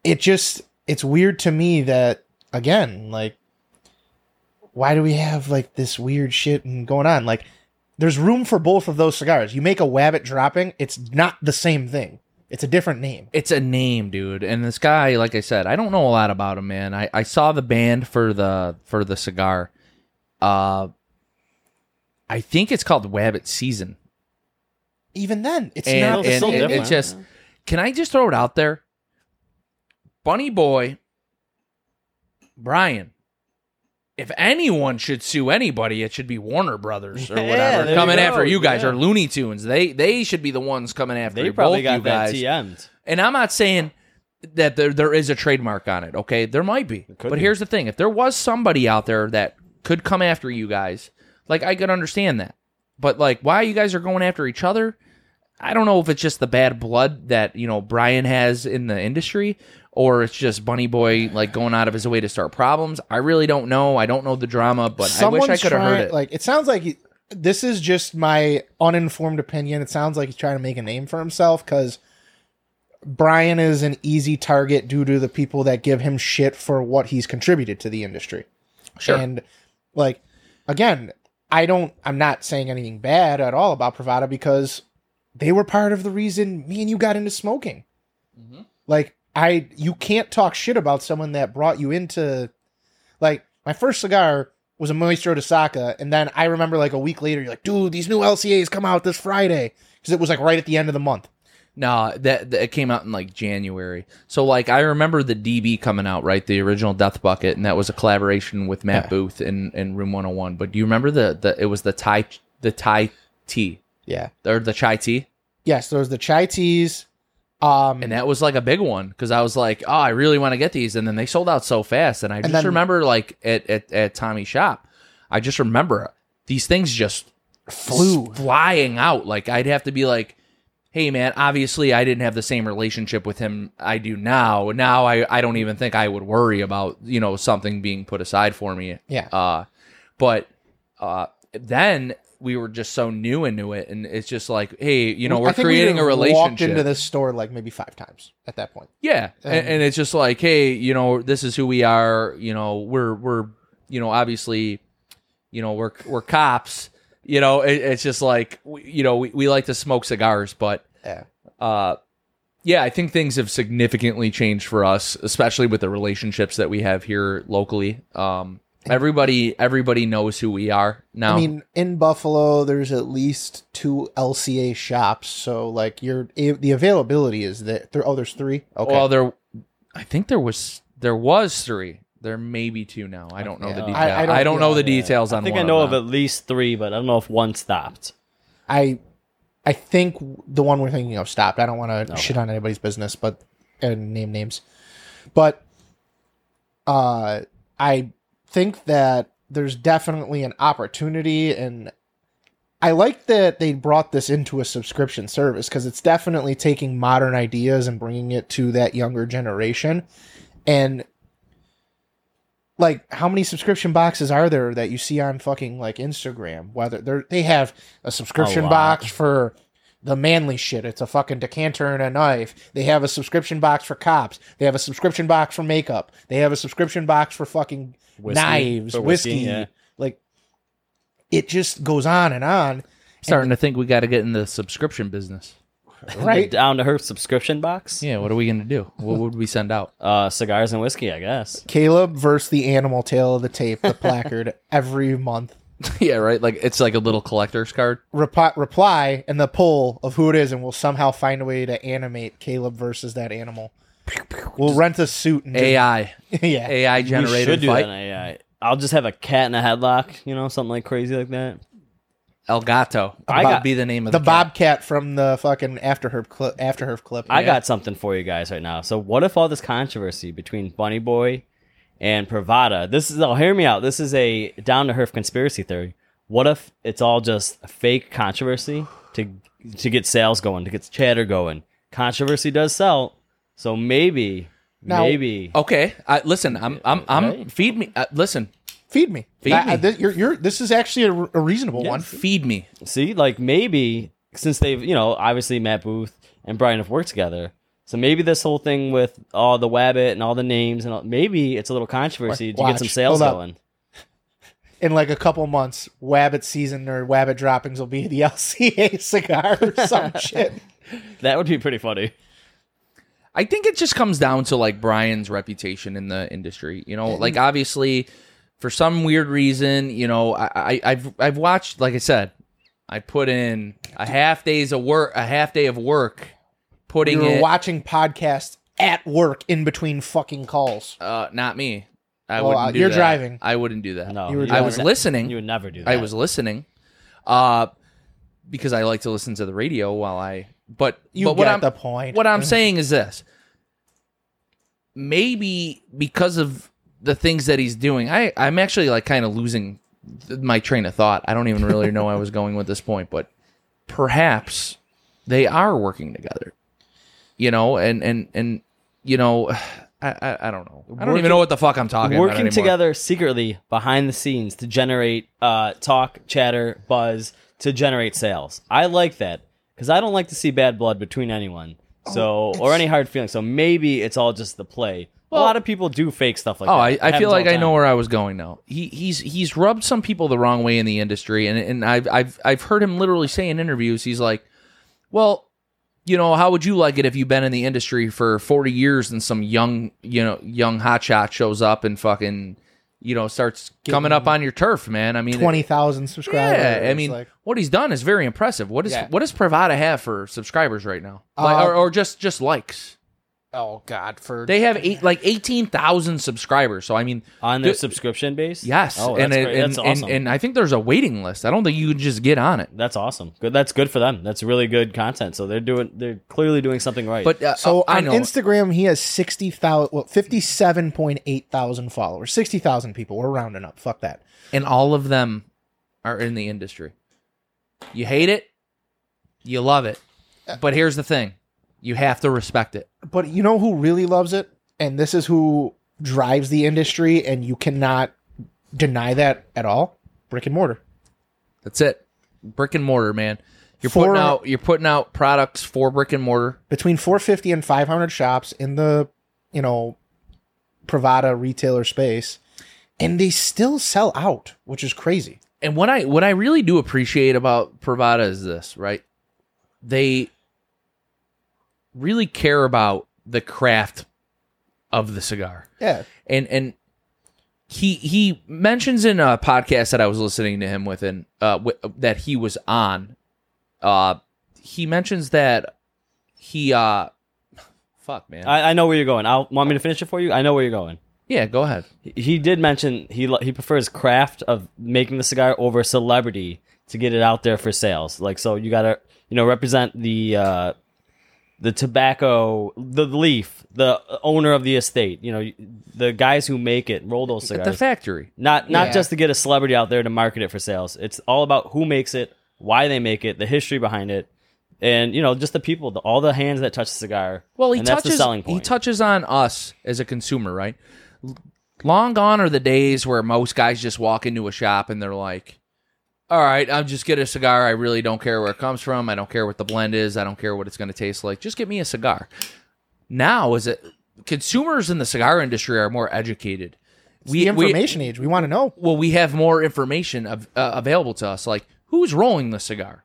it just it's weird to me that again, like, why do we have like this weird shit and going on? Like, there's room for both of those cigars. You make a Wabbit dropping, it's not the same thing. It's a different name. it's a name, dude. And this guy, like I said, I don't know a lot about him, man. I, I saw the band for the for the cigar. Uh, I think it's called Wabbit Season. Even then, it's and, not the and still same. it- it's just can i just throw it out there bunny boy brian if anyone should sue anybody it should be warner brothers or [laughs] Yeah, whatever there you coming after you guys yeah. or looney tunes. They they should be the ones coming after They you, probably both got you guys. TM'd. and i'm not saying that there, there is a trademark on it okay? There might be. But be. here's the thing. If there was somebody out there that could come after you guys like i could understand that. But like why you guys are going after each other I don't know if it's just the bad blood that you know Brian has in the industry, or it's just Bunny Boy like going out of his way to start problems. I really don't know. I don't know the drama, but I wish I could have heard it. Like, it sounds like he, this is just my uninformed opinion. It sounds like he's trying to make a name for himself because Brian is an easy target due to the people that give him shit for what he's contributed to the industry. Sure. And like, again, I don't. I'm not saying anything bad at all about Privada because they were part of the reason me and you got into smoking. Mm-hmm. Like, I you can't talk shit about someone that brought you into like my first cigar was a Maestro de Saka, and then I remember like a week later, you're like, dude, these new LCAs come out this Friday. because it was like right at the end of the month. No, that, that it came out in like January. So like I remember the DB coming out, right? The original Death Bucket, and that was a collaboration with Matt Yeah. Booth in, in Room 101. But do you remember the, the it was the Thai the Thai tea Yeah. or the chai tea? Yes, there was the chai teas. Um, And that was like a big one because I was like, oh, I really want to get these, and then they sold out so fast. And I just then- remember like at, at at Tommy's shop, I just remember these things just Flew. flying out. Like I'd have to be like, hey man, obviously I didn't have the same relationship with him I do now. Now I I don't even think I would worry about you know something being put aside for me. Yeah. Uh, but uh, then we were just so new into it, and it's just like, hey, you know, we're think we creating a Walked relationship. into this store like maybe five times at that point. Yeah, and, and it's just like, hey, you know, this is who we are. You know, we're we're you know obviously, you know, we're we're cops. You know, it, it's just like we, you know we, we like to smoke cigars, but Yeah. uh, yeah, I think things have significantly changed for us, especially with the relationships that we have here locally. Um, [laughs] everybody everybody knows who we are now. I mean, in Buffalo, there's at least two LCA shops, so like your the availability is there. there oh, there's three. Okay. well, there, I think there was there was three. There may be two now. I don't know the details. I- I, I don't- don't know the yeah, details I on. think one I know of of at least three, but I don't know if one stopped. I I think the one we're thinking of stopped. I don't want to shit on anybody's business, but and name names. But uh I think that there's definitely an opportunity and I like that they brought this into a subscription service because it's definitely taking modern ideas and bringing it to that younger generation. And like, how many subscription boxes are there that you see on fucking like Instagram? Whether they they have a subscription lot. box for the manly shit. It's a fucking decanter and a knife. They have a subscription box for cops. They have a subscription box for makeup. They have a subscription box for fucking Whiskey, knives, for whiskey. whiskey, yeah. Like it just goes on and on. Starting to think we got to get in the subscription business. [laughs] Right. Down to Herf subscription box. Yeah, what are we gonna do? What would we send out? [laughs] Uh, cigars and whiskey, I guess. Caleb versus the animal tail of the tape, the placard [laughs] every month. [laughs] yeah, right. Like it's like a little collector's card. Reply, reply and the poll of who it is, and we'll somehow find a way to animate Caleb versus that animal. We'll rent a suit and just- AI, [laughs] yeah. AI We should generated do fight. that. in AI. I'll just have a cat in a headlock, you know, something like crazy like that. El Gato. I That got- be the name of The the, cat. Bobcat from the fucking after Herf clip. After Herf clip. I got something for you guys right now. So, what if all this controversy between Bunny Boy and Privada? This is, oh, hear me out. This is a down to earth conspiracy theory. What if it's all just fake controversy to to get sales going, to get chatter going? Controversy does sell, so maybe, Now- maybe Okay, I, listen. I'm I'm I'm Right. feed me. Uh, listen, feed me. Feed I- I- me. this, you're, you're, this is actually a, a reasonable one. feed me. See, like maybe since they've, you know, obviously Matt Booth and Brian have worked together. So maybe this whole thing with all the Wabbit and all the names and all, maybe it's a little controversy to Watch. get some sales Hold up. going. [laughs] In like a couple months, Wabbit season or Wabbit droppings will be the [laughs] LCA cigar or some [laughs] shit. That would be pretty funny. I think it just comes down to like Brian's reputation in the industry. You know, like obviously, for some weird reason, you know, I, I I've I've watched. Like I said, I put in a half days of work, a half day of work, putting We were it. watching podcasts at work in between fucking calls. uh, not me. I Well, wouldn't uh, do you're that. driving. I wouldn't do that. No, You were I was listening. You would never do that. I was listening, uh, because I like to listen to the radio while I. But You but what get I'm the point. what I'm [laughs] saying is this: maybe because of the things that he's doing, I I'm actually like kind of losing my train of thought. I don't even really know I was going with this point, but perhaps they are working together. You know, and and and you know. [sighs] I, I, I don't know. I don't Working- even know what the fuck I'm talking Working together secretly behind the scenes to generate uh, talk, chatter, buzz to generate sales. I like that because I don't like to see bad blood between anyone. So or any hard feelings. So maybe it's all just the play. a lot of people do fake stuff like Oh, that. I, I feel like I know where I was going now. He he's he's rubbed some people the wrong way in the industry, and and I've I've I've heard him literally say in interviews, he's like, "Well, you know, how would you like it if you've been in the industry for forty years and some young you know young hotshot shows up and fucking you know starts coming up on your turf, man. I mean, Twenty thousand subscribers. yeah, I mean, like, what he's done is very impressive. What is Yeah. what does Privada have for subscribers right now, like, Uh, or, or just just likes? Oh god, for They have eight like eighteen thousand subscribers. So I mean, on their Good- subscription base. yes, Oh, and that's, it- great. and, that's awesome. and and I think there's a waiting list. I don't think you can just get on it. that's awesome. Good. That's good for them. That's really good content. So they're doing. They're clearly doing something right. But uh, So I on know Instagram, he has sixty thousand, well, fifty-seven point eight thousand followers. Sixty thousand people. We're rounding up. Fuck that. and all of them are in the industry. You hate it, you love it. But here's the thing. You have to respect it. But you know who really loves it, and this is who drives the industry, and you cannot deny that at all. Brick and mortar. That's it. Brick and mortar, man. You're For- putting out you're putting out products for brick and mortar. between 450 and 500 shops in the you know Privada retailer space and they still sell out which is crazy And what I what I really do appreciate about Privada is this, right? They really care about the craft of the cigar. yeah and and he he mentions in a podcast that I was listening to him with and uh w- that he was on uh he mentions that he uh fuck man I, I know where you're going. I'll want me to finish it for you. I know where you're going. yeah go ahead He- He did mention he li- he prefers craft of making the cigar over celebrity to get it out there for sales. Like so, you gotta you know represent the uh, the tobacco, the leaf, the owner of the estate. You know the guys who make it, roll those at cigars. the factory not not Yeah. just to get a celebrity out there to market it for sales. It's all about who makes it, why they make it, the history behind it, and you know just the people, the, all the hands that touch the cigar. well he and that's touches the selling he touches on us as a consumer right L- long gone are the days where most guys just walk into a shop and they're like all right, I'm just get a cigar. I really don't care where it comes from. I don't care what the blend is. I don't care what it's going to taste like. Just get me a cigar. Now, is it consumers in the cigar industry are more educated? the information age we want to know well, we have more information of, uh, available to us. Like who's rolling the cigar?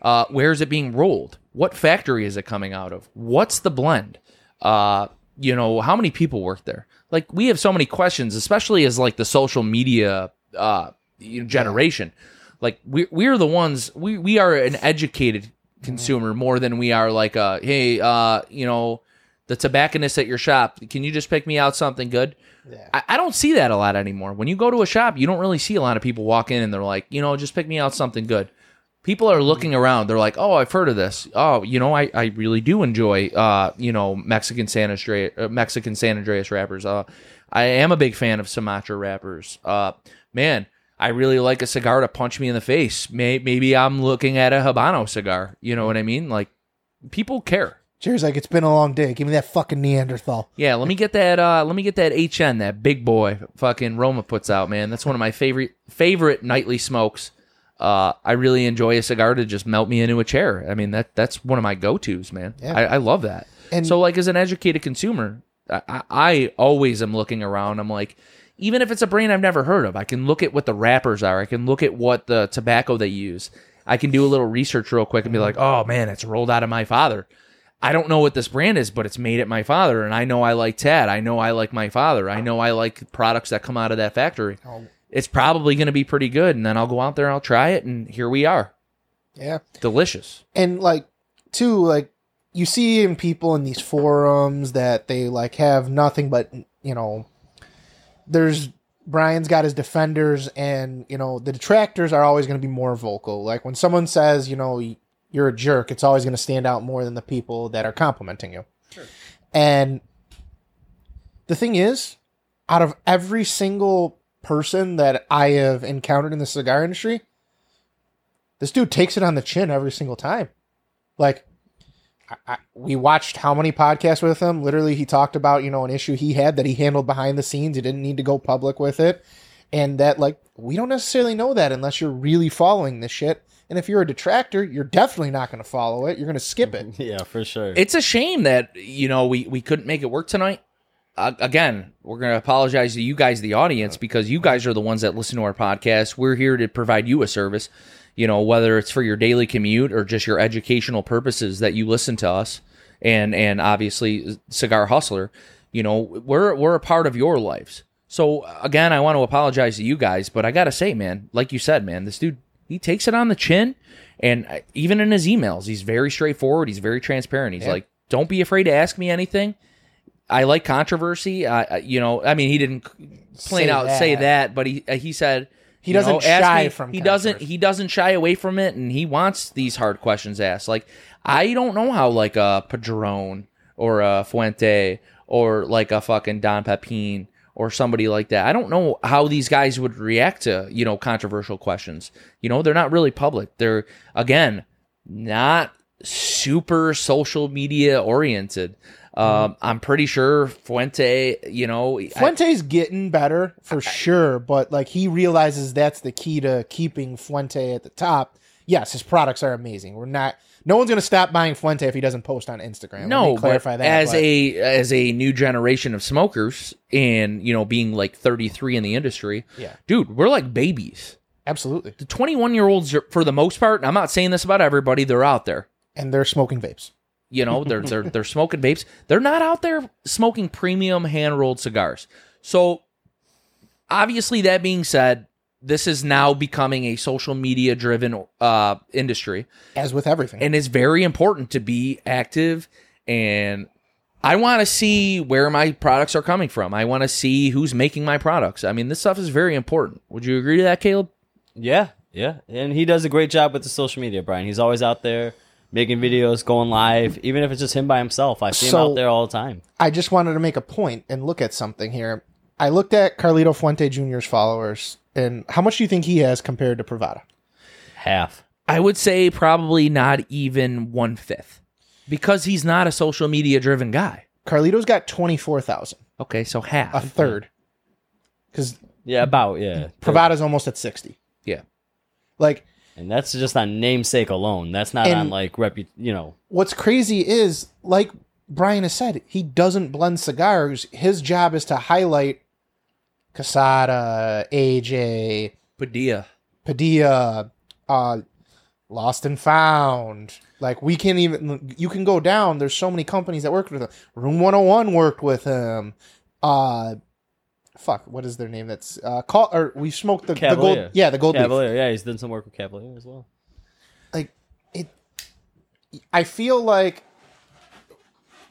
Uh, where is it being rolled? What factory is it coming out of? What's the blend? Uh, you know, how many people work there? Like we have so many questions, especially as like the social media uh, you know, generation. Like we we're the ones we we are an educated consumer more than we are like uh hey uh you know the tobacconist at your shop can you just pick me out something good I, I don't see that a lot anymore. When you go to a shop, you don't really see a lot of people walk in and they're like, you know, just pick me out something good. People are looking around. They're like, oh, I've heard of this. Oh, you know, I, I really do enjoy, uh, you know, Mexican San Andreas, uh, Mexican San Andreas wrappers. Uh, I am a big fan of Sumatra wrappers Uh, man, I really like a cigar to punch me in the face. May, maybe I'm looking at a Habano cigar. You know what I mean? Like, people care. Jerry's like it's been a long day give me that fucking Neanderthal Yeah, let me get that. Uh, let me get that HN, that big boy, fucking Roma puts out, man. That's one of my favorite favorite nightly smokes. Uh, I really enjoy a cigar to just melt me into a chair. I mean that that's one of my go tos, man. Yeah. I, I love that. And- so, like as an educated consumer, I, I, I always am looking around. I'm like, even if it's a brand I've never heard of, I can look at what the wrappers are. I can look at what the tobacco they use. I can do a little research real quick and be like, oh man, it's rolled out of my father. I don't know what this brand is, but it's made at my father, and I know I like Tat. I know I like my father. I know I like products that come out of that factory. Oh. It's probably going to be pretty good, and then I'll go out there and I'll try it, and here we are, yeah delicious. and like too like you see in people in these forums that they like have nothing but you know there's Brian's got his defenders and you know the detractors are always going to be more vocal. Like when someone says you know you're a jerk it's always going to stand out more than the people that are complimenting you. And the thing is out of every single person that I have encountered in the cigar industry this dude takes it on the chin every single time. Like I, I, we watched how many podcasts with him literally he talked about you know an issue he had that he handled behind the scenes he didn't need to go public with it and that like we don't necessarily know that unless you're really following this shit and if you're a detractor you're definitely not going to follow it you're going to skip it [laughs] Yeah, for sure. It's a shame that you know we we couldn't make it work tonight. Uh, again, we're going to apologize to you guys, the audience, because you guys are the ones that listen to our podcast. We're here to provide you a service. You know, whether it's for your daily commute or just your educational purposes that you listen to us, and and obviously Cigar Hustler. You know, we're we're a part of your lives. So again, I want to apologize to you guys, but I gotta say, man, like you said, man, this dude he takes it on the chin, and even in his emails, he's very straightforward. He's very transparent. He's Yeah. like, "Don't be afraid to ask me anything." I like controversy. I, you know, I mean, he didn't plain Say out say that. that, but he uh, he said He doesn't know, shy me- from He doesn't. He doesn't shy away from it, and he wants these hard questions asked. Like I don't know how like a Padron or a Fuente or like a fucking Don Pepin or somebody like that. I don't know how these guys would react to you know controversial questions. You know, they're not really public. They're again not super social media oriented. Um, I'm pretty sure Fuente, you know, I- Fuente's getting better for sure, but like he realizes that's the key to keeping Fuente at the top. Yes, his products are amazing. We're not. No one's going to stop buying Fuente if he doesn't post on Instagram. No, clarify that. as but- a as a new generation of smokers, and you know, being like 33 in the industry, Yeah. dude, we're like babies. absolutely, The 21 year olds, are, for the most part, and I'm not saying this about everybody, they're out there. and they're smoking vapes. You know, they're they're they're smoking vapes. They're not out there smoking premium hand rolled cigars. So, obviously, that being said, this is now becoming a social media driven uh, industry. As with everything, and it's very important to be active and I want to see where my products are coming from. I want to see who's making my products. I mean, this stuff is very important. Would you agree to that, Caleb? Yeah, yeah, and he does a great job with the social media, Brian. He's always out there making videos, going live, even if it's just him by himself. I see him out there all the time. I just wanted to make a point and look at something here. I looked at Carlito Fuente Jr.'s followers, and how much do you think he has compared to Privada? Half. I would say probably not even one fifth because he's not a social media driven guy. Carlito's got twenty four thousand, Okay, so half. a third, because Yeah, about yeah. Privada's almost at sixty. yeah. Like And that's just on namesake alone. That's not And- on like repu- You know, what's crazy is like Brian has said, he doesn't blend cigars. His job is to highlight Casada, AJ, Padilla. Padilla, uh, Lost and Found. Like we can't even. You can go down. There's so many companies that worked with him. Room 101 worked with him. Uh, fuck. What is their name? That's uh, call or we smoked the, the gold. Yeah, the gold leaf. Cavalier. Yeah, he's done some work with Cavalier as well. like it i feel like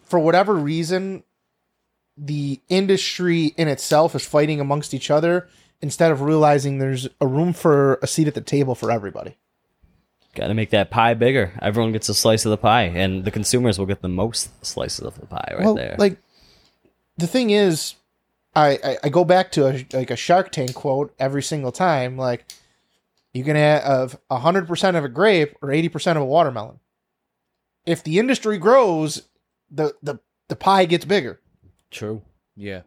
for whatever reason the industry in itself is fighting amongst each other instead of realizing there's a room for a seat at the table for everybody Got to make that pie bigger. Everyone gets a slice of the pie, and the consumers will get the most slices of the pie right well there. like the thing is I, I i go back to a like a shark tank quote every single time like you can have a hundred percent of a grape or eighty percent of a watermelon if the industry grows the the the pie gets bigger True. Yeah.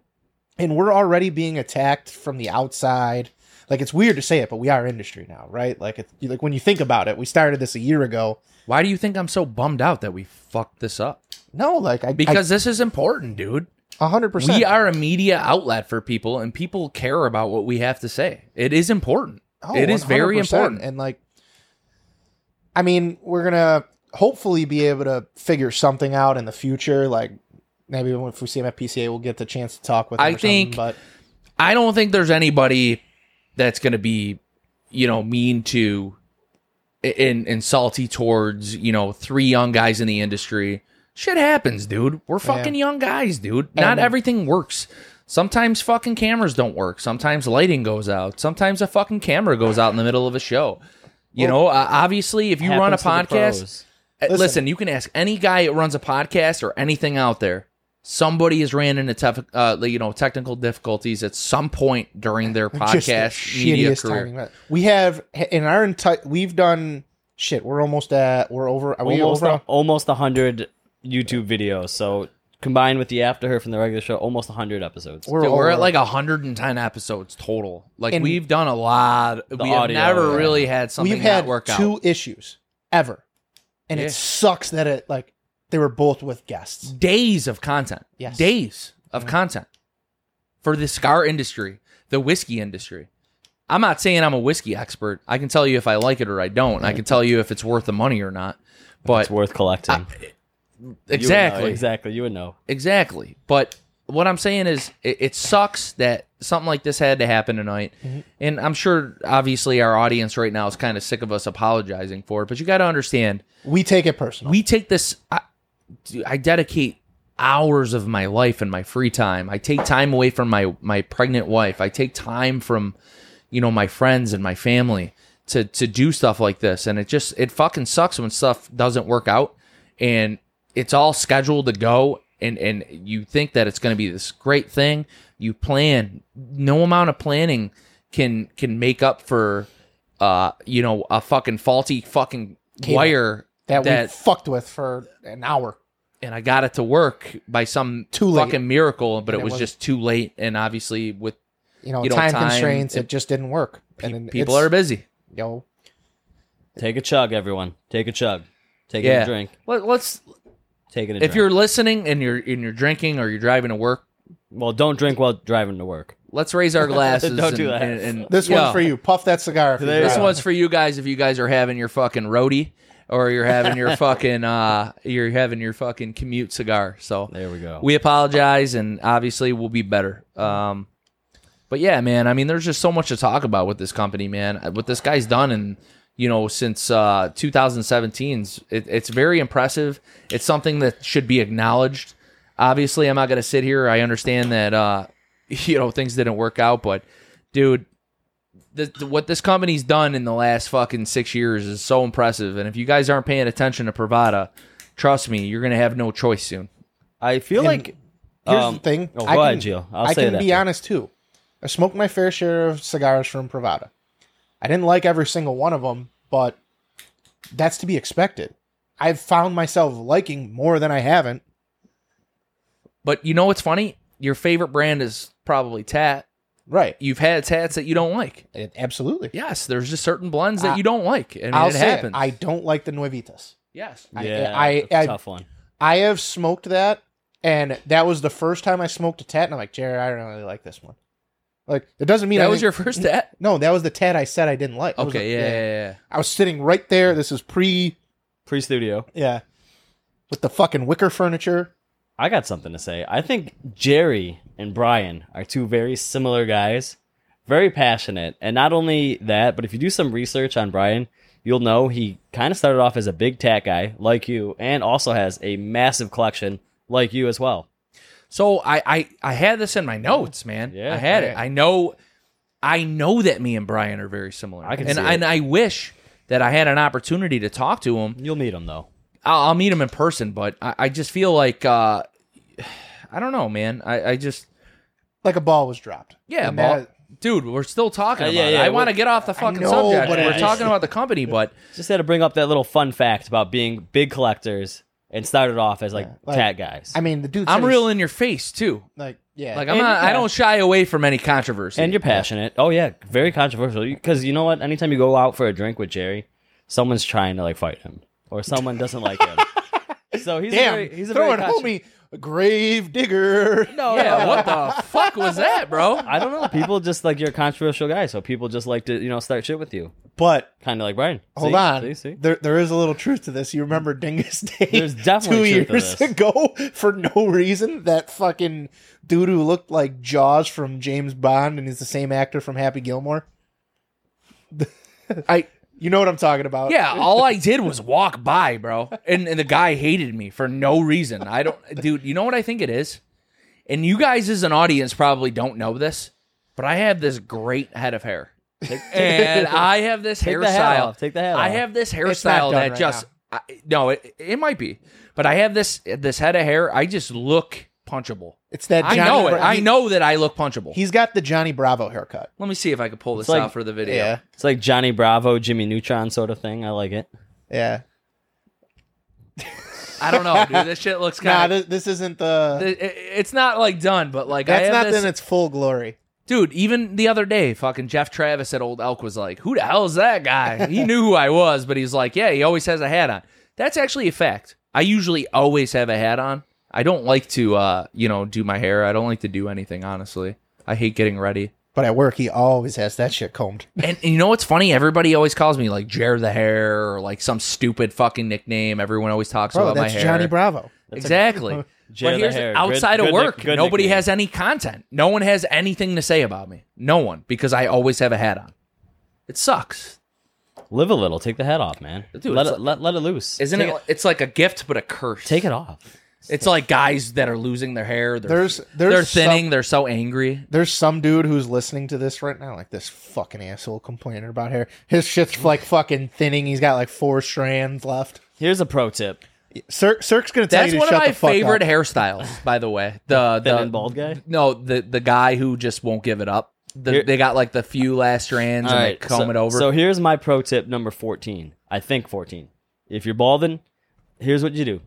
and we're already being attacked from the outside. Like it's weird to say it, but we are industry now, right? Like it's like when you think about it, we started this a year ago. Why do you think I'm so bummed out that we fucked this up? No, like I Because this is important, dude. A hundred percent. We are a media outlet for people, and people care about what we have to say. It is important. Oh, it is very 100%. important. And like, I mean, we're gonna hopefully be able to figure something out in the future. Like maybe if we see him at PCA, we'll get the chance to talk with. Him I think- but I don't think there's anybody that's going to be, you know, mean to and, and salty towards, you know, three young guys in the industry. Shit happens, dude. We're fucking young guys, dude. Not And- everything works. Sometimes fucking cameras don't work. Sometimes lighting goes out. Sometimes a fucking camera goes out in the middle of a show. You know, uh, obviously, if you run a Happens to the podcast, pros. Uh, Listen. Listen. you can ask any guy that runs a podcast or anything out there. Somebody has ran into tef- uh, you know technical difficulties at some point during their [laughs] just the podcast media shittiest career. timing. We have in our entire. We've done shit. We're almost at. We're over. Are we almost over? a, almost a hundred YouTube videos. So combined with the after Herf from the regular show, almost a hundred episodes. We're, Dude, we're at like 110 episodes total. Like And- we've done a lot. We have audio, never yeah. really had something we've had not work two out. issues ever, and Yeah. it sucks that it like they were both with guests. Days of content. Yes. Days of content for the cigar industry, the whiskey industry. I'm not saying I'm a whiskey expert. I can tell you if I like it or I don't. I can tell you if it's worth the money or not. But it's worth collecting. You exactly, exactly. You would know. Exactly. But what I'm saying is, it, it sucks that something like this had to happen tonight, Mm-hmm. and I'm sure obviously our audience right now is kind of sick of us apologizing for it. But you got to understand, We take it personal. we take this. I, I dedicate hours of my life and my free time. I take time away from my my pregnant wife. I take time from you know my friends and my family to to do stuff like this and it just it fucking sucks when stuff doesn't work out and it's all scheduled to go and and you think that it's going to be this great thing you plan no amount of planning can can make up for uh you know a fucking faulty fucking Cable. wire that, that we fucked with for an hour. and I got it to work by some Too late. fucking miracle, but And it it was wasn't- just too late. And obviously, with You know, You know, time, time, constraints, it- it, just didn't work. pe- and people are busy. Yo, know, Take a chug, everyone. Take a chug. Take Yeah. a drink. Let, let's. Take it. A If drink. you're listening and you're and you're drinking or you're driving to work, well, don't drink while driving to work. let's raise [laughs] our glasses. Don't do and- that. and- and- this yo, one's for you. Puff that cigar. if you're There you This go. driving. one's for you guys. If you guys are having your fucking roadie or you're having your [laughs] fucking uh you're having your fucking commute cigar. So There we go. we apologize and obviously we'll be better um but yeah man i mean there's just so much to talk about with this company man what this guy's done and you know since uh 2017's it, it's very impressive it's something that should be acknowledged obviously i'm not going to sit here i understand that uh [laughs] you know things didn't work out but dude the, the- what this company's done in the last fucking six years is so impressive and if you guys aren't paying attention to Privada, trust me you're going to have no choice soon I feel And like Here's um, the thing. Oh, go I can, ahead, Gio. I'll I say can that. be honest too. I smoked my fair share of cigars from Privada. I didn't like every single one of them, but that's to be expected. I've found myself liking more than I haven't. But you know what's funny? Your favorite brand is probably Tat. Right. You've had Tats that you don't like. It- absolutely. Yes, there's just certain blends that I- you don't like. and I'll it say happens. it. I don't like the Nuevitas. yes. I- Yeah, I- it's a I- tough one. I have smoked that, and that was the first time I smoked a tat, and I'm like, Jerry, I don't really like this one. Like, it doesn't mean that I was your first Tat? No, that was the tat I said I didn't like. It was Okay, yeah, yeah, yeah. I was sitting right there. This is pre, Pre-studio. yeah, with the fucking wicker furniture. I got something to say. I think Jerry and Brian are two very similar guys, very passionate. And not only that, but if you do some research on Brian, you'll know he kind of started off as a big tat guy like you and also has a massive collection like you as well. So I, I I had this in my notes, man. Yeah. I had it. I know I know that me and Brian are very similar. I can and see it. and I wish that I had an opportunity to talk to him. You'll meet him though. I'll, I'll meet him in person, but I, I just feel like uh I don't know, man. I, I just Like a ball was dropped. Yeah, And ball. that- dude, we're still talking Uh, about yeah, it. yeah, I want to get off the fucking know, subject. but We're it's- talking [laughs] about the company, but Just had to bring up that little fun fact about being big collectors and started off as like, like, tat guys. I mean, the dude. I'm real in your face too. Like, yeah, Like I'm And not. you're I don't shy away from any controversy. and you're passionate. Oh yeah, very controversial. Because you know what? Anytime you go out for a drink with Jerry, someone's trying to like fight him, or someone doesn't like him. [laughs] So he's damn, a very, he's a throwing very contra- homie grave digger. No, yeah. no. What the fuck was that, bro? I don't know. People just like you're a controversial guy, so people just like to you know start shit with you, But kind of like Brian. hold See? on, See, see? there there is a little truth to this. You remember Dingus Day? There's [laughs] definitely two truth to years this. ago for no reason. That fucking dude who looked like Jaws from James Bond and is the same actor from Happy Gilmore. [laughs] I You know what I'm talking about? yeah. All I did was walk by, bro, and, and the guy hated me for no reason. I don't, dude. You know what I think it is? And you guys as an audience probably don't know this, but I have this great head of hair, and [laughs] I have this Take the hat hairstyle. off. Take the hat I have this It's not hairstyle done that right just I, no, it, it might be, but I have this this head of hair. I just look punchable. It's that I Johnny know it. Bra- I know that I look punchable. He's got the Johnny Bravo haircut. Let me see if I can pull this like- out for the video. Yeah, It's like Johnny Bravo, Jimmy Neutron sort of thing. I like it. yeah. I don't know, dude. [laughs] This shit looks Nah, kind of. this, this isn't the. it's not like done, but like I That's have not this, in its full glory. dude. Even the other day, fucking Jeff Travis at Old Elk was like, "Who the hell is that guy?" [laughs] he knew who I was, but he's like, "Yeah, he always has a hat on." That's actually a fact. I usually always have a hat on. I don't like to, uh, you know, do my hair. I don't like to do anything. Honestly, I hate getting ready. But at work, he always has that shit combed. [laughs] And, and you know what's funny? Everybody always calls me like Jer the Hair or like some stupid fucking nickname. Everyone always talks Bro, about my that's hair. Johnny Bravo. exactly. Jay [laughs] but the here's hair. Good- outside of work, nick- good nobody nickname. has any content. No one has anything to say about me. No one, because I always have a hat on. It sucks, Live a little. Take the hat off, man. Dude, let it's it let, let it loose. isn't Take it? It's like a gift, but a curse. Take it off. It's like guys that are losing their hair. They're, There's- they're thinning. some- they're so angry. There's some dude who's listening to this right now, like this fucking asshole complaining about hair. His shit's like fucking thinning. He's got like four strands left. Here's a pro tip. Sir, Cirque's gonna tell That's you to one of my the fuck favorite up. hairstyles, by the way. [laughs] The Thin the and bald guy? No, the the guy who just won't give it up. The, Here- they got like the few last strands and right, they comb so, it over. So here's my pro tip number 14. I think 14. If you're balding, here's what you do.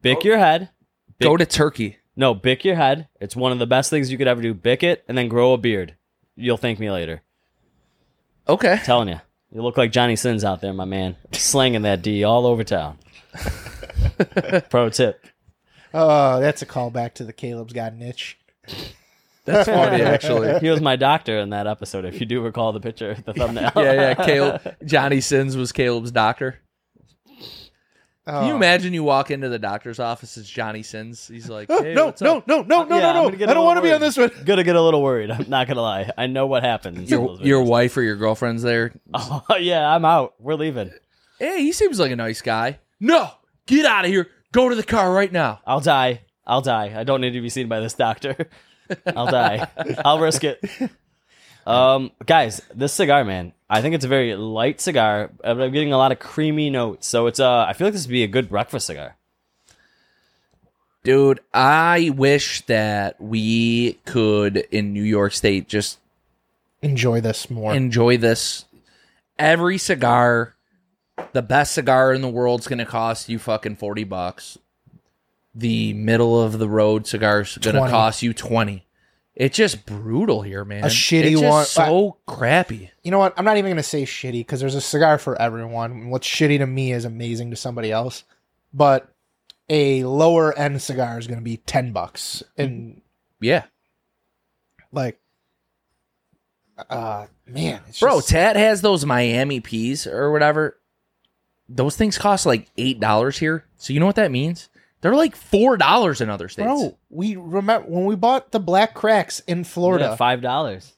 Bick oh. your head. Bick, Go to Turkey. no, bick your head. It's one of the best things you could ever do. Bick it and then grow a beard. You'll thank me later. Okay. telling you. You look like Johnny Sins out there, my man. Slanging that D all over town. [laughs] pro tip. Oh, that's a callback to the Caleb's got an itch. That's funny, [laughs] actually. He was my doctor in that episode, if you do recall the picture, the thumbnail. Yeah, yeah. Caleb, [laughs] Johnny Sins was Caleb's doctor. Can Oh. you imagine you walk into the doctor's office? It's Johnny Sins. He's like, hey, no, what's no, up? no, no, no, Yeah, I'm no, gonna no. get I a don't little want to be on worried. this one. [laughs] Gonna get a little worried. I'm not gonna lie. I know what happens. in Your, those your videos. wife or your girlfriend's there. [laughs] Oh, yeah, I'm out. We're leaving. Hey, he seems like a nice guy. No, get out of here. Go to the car right now. I'll die. I'll die. I don't need to be seen by this doctor. [laughs] I'll die. I'll risk it. Um, guys, this cigar, man, I think it's a very light cigar, but I'm getting a lot of creamy notes. So it's uh, I feel like this would be a good breakfast cigar. Dude, I wish that we could in New York State just Enjoy this more. enjoy this. Every cigar, the best cigar in the world is going to cost you fucking 40 bucks. The middle of the road cigar is going to 20. cost you 20. It's just brutal here, man. A shitty it's just one- so crappy. you know what? I'm not even going to say shitty because there's a cigar for everyone. What's shitty to me is amazing to somebody else. But a lower end cigar is going to be 10 bucks. And Yeah. like, uh, man, it's Bro, just- Tat has those Miami peas or whatever. Those things cost like $8 here. So you know what that means? They're like $4 in other states. bro, we remember when we bought the black cracks in Florida, Yeah, five dollars.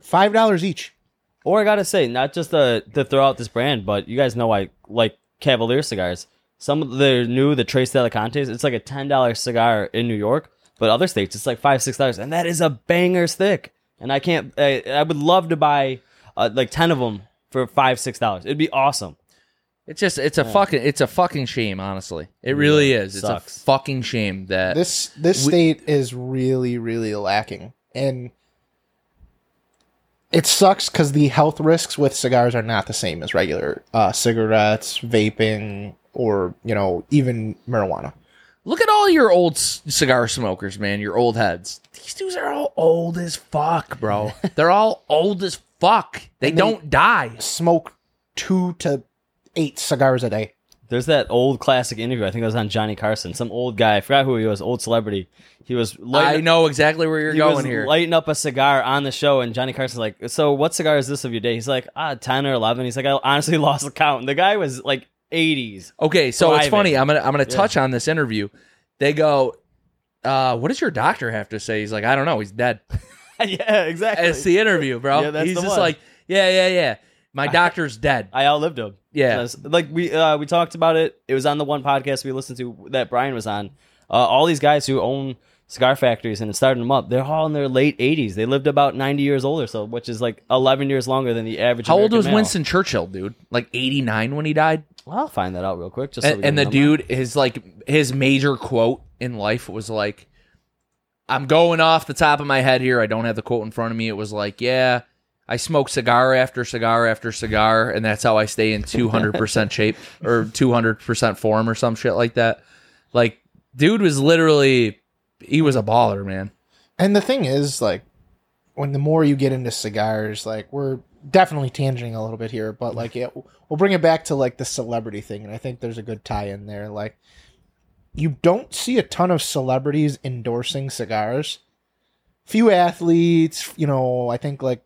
five dollars each. Or I gotta say, not just to, to throw out this brand, but you guys know I like Cavalier cigars. Some of the new, the Tres Delicantes, it's like a ten dollar cigar in New York, but other states it's like five six dollars, and that is a banger stick. And I can't, I, I would love to buy uh, like ten of them for five six dollars. It'd be awesome. It's just it's a fucking it's a fucking shame, honestly. It really is. It's sucks. a fucking shame that This this We- state is really really lacking, and it sucks because the health risks with cigars are not the same as regular uh, cigarettes, vaping, or you know even marijuana. Look at all your old c- cigar smokers, man. Your old heads. These dudes are all old as fuck, bro. [laughs] They're all old as fuck. They they- don't die. Smoke two to eight cigars a day. There's that old classic interview. I think it was on Johnny Carson. Some old guy, I forgot who he was, old celebrity. He was I lighting, know exactly where you're he going was here. lighting up a cigar on the show, and Johnny Carson's like, "So, what cigar is this of your day?" He's like, "Ah, 10 or 11. He's like, "I honestly [laughs] lost the count." And the guy was like 80s. Okay, so it's Thriving. funny. I'm gonna I'm gonna Yeah. touch on this interview. They go, uh, "What does your doctor have to say?" He's like, "I don't know. He's dead." [laughs] yeah, exactly. It's the interview, bro. Yeah, that's He's the just one. like, "Yeah, yeah, yeah. My doctor's dead." [laughs] I outlived him. Yeah. Like we uh, we talked about it. It was on the one podcast we listened to that Brian was on. Uh, all these guys who own cigar factories and started them up, they're all in their late 80s. They lived about 90 years old or so, which is like 11 years longer than the average. How old was male. Winston Churchill, dude? Like 89 when he died. Well, I'll find that out real quick. Just so and, and the dude his like his major quote in life was like i'm going off the top of my head here i don't have the quote in front of me it was like yeah i smoke cigar after cigar after cigar and that's how i stay in [laughs] 200% shape or 200% form or some shit like that like dude was literally he was a baller man And the thing is, like, when the more you get into cigars, like, we're definitely tangenting a little bit here, but like, yeah, we'll bring it back to like the celebrity thing, and I think there's a good tie in there. Like, you don't see a ton of celebrities endorsing cigars. Few athletes, you know, I think like,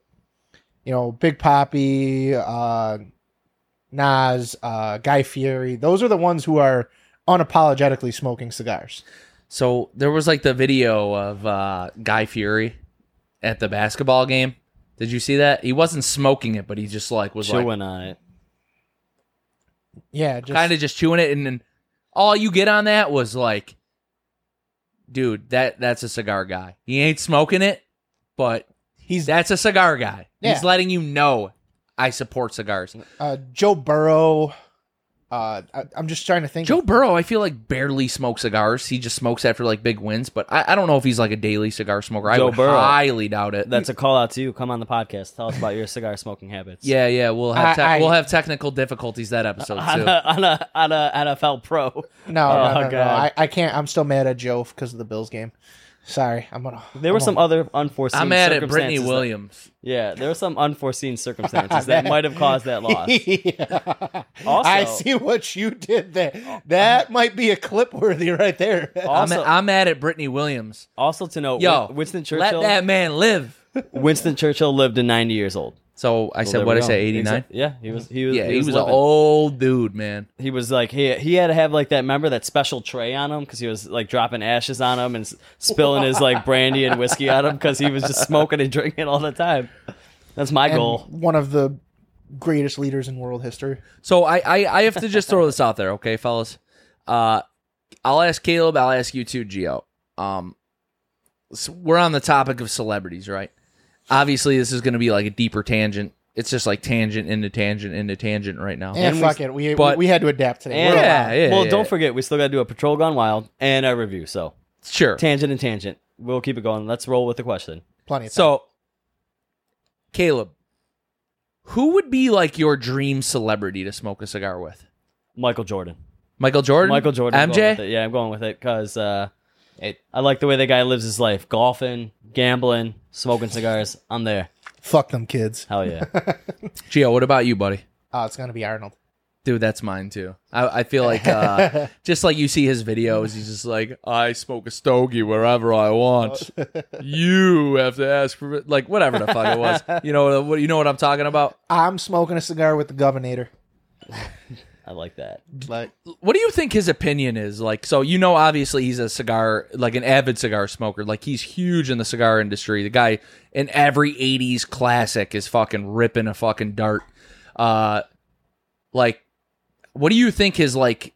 you know, Big Papi, uh, Nas, uh, Guy Fieri. Those are the ones who are unapologetically smoking cigars. So there was like the video of uh, Guy Fieri at the basketball game. Did you see that? He wasn't smoking it, but he just like was like Chewing on it. Yeah, just kind of just chewing it, and then all you get on that was like, dude, that that's a cigar guy. He ain't smoking it, but he's that's a cigar guy. He's letting you know I support cigars. uh, Joe Burrow. Uh, I, I'm just trying to think. Joe Burrow, I feel like barely smokes cigars. He just smokes after like big wins, but I, I don't know if he's like a daily cigar smoker. I Joe would Burrow. highly doubt it. That's a call out to you. Come on the podcast. Tell us about your cigar smoking habits. yeah, yeah. We'll have te- I- we'll have technical difficulties that episode On too. a, on a on a NFL pro. no, Oh, no, no, no, God. I, I can't. I'm still mad at Joe because of the Bills game. Sorry, I'm gonna. There were I'm some gonna- other unforeseen. I'm mad at Brittany circumstances that- Williams. yeah, there were some unforeseen [laughs] circumstances that might have caused that loss. [laughs] Yeah. Also- I see what you did there. That might be a clip worthy right there. I'm, I'm mad at Brittany Williams. also to note, Yo, Win- Winston Let Churchill. that man live. Winston Churchill lived to 90 years old. So I Well, said what we I say, 89. Exa- Yeah, he was. He was. Yeah, he was, an living. old dude, man. He was like he he had to have like that. Remember that special tray on him because he was like dropping ashes on him and s- spilling his like brandy and whiskey on him because he was just smoking and drinking all the time. That's my And goal. one of the greatest leaders in world history. So I, I, I have to just throw this out there, okay, fellas. Uh, I'll ask Caleb. I'll ask you too, Gio. Um, so we're on the topic of celebrities, right? Obviously, this is going to be like a deeper tangent. It's just like tangent into tangent into tangent right now. And, And we- fuck it, we, but- we had to adapt today. And- We're yeah, allowed. yeah. well, yeah. don't forget we still got to do a patrol gone wild and a review. So Sure. tangent and tangent. We'll keep it going. Let's roll with the question. plenty of time. So, Caleb, who would be like your dream celebrity to smoke a cigar with? Michael Jordan. Michael Jordan. Michael Jordan. I'm going with MJ. it. Yeah, I'm going with it because uh, It- I like the way the guy lives his life: golfing, gambling, smoking cigars. I'm there. fuck them kids. Hell yeah. [laughs] Gio, what about you, buddy? Oh, it's gonna be Arnold. Dude, that's mine too. I, I feel like uh, [laughs] just like you see his videos, he's just like, I smoke a stogie wherever I want. [laughs] you have to ask for it. Like whatever the fuck it was. You know what? You know what I'm talking about. I'm smoking a cigar with the governor. I like that. Like, What do you think his opinion is? Like, so you know, obviously he's a cigar, like an avid cigar smoker. Like he's huge in the cigar industry. The guy in every '80s classic is fucking ripping a fucking dart. Uh, like, what do you think his like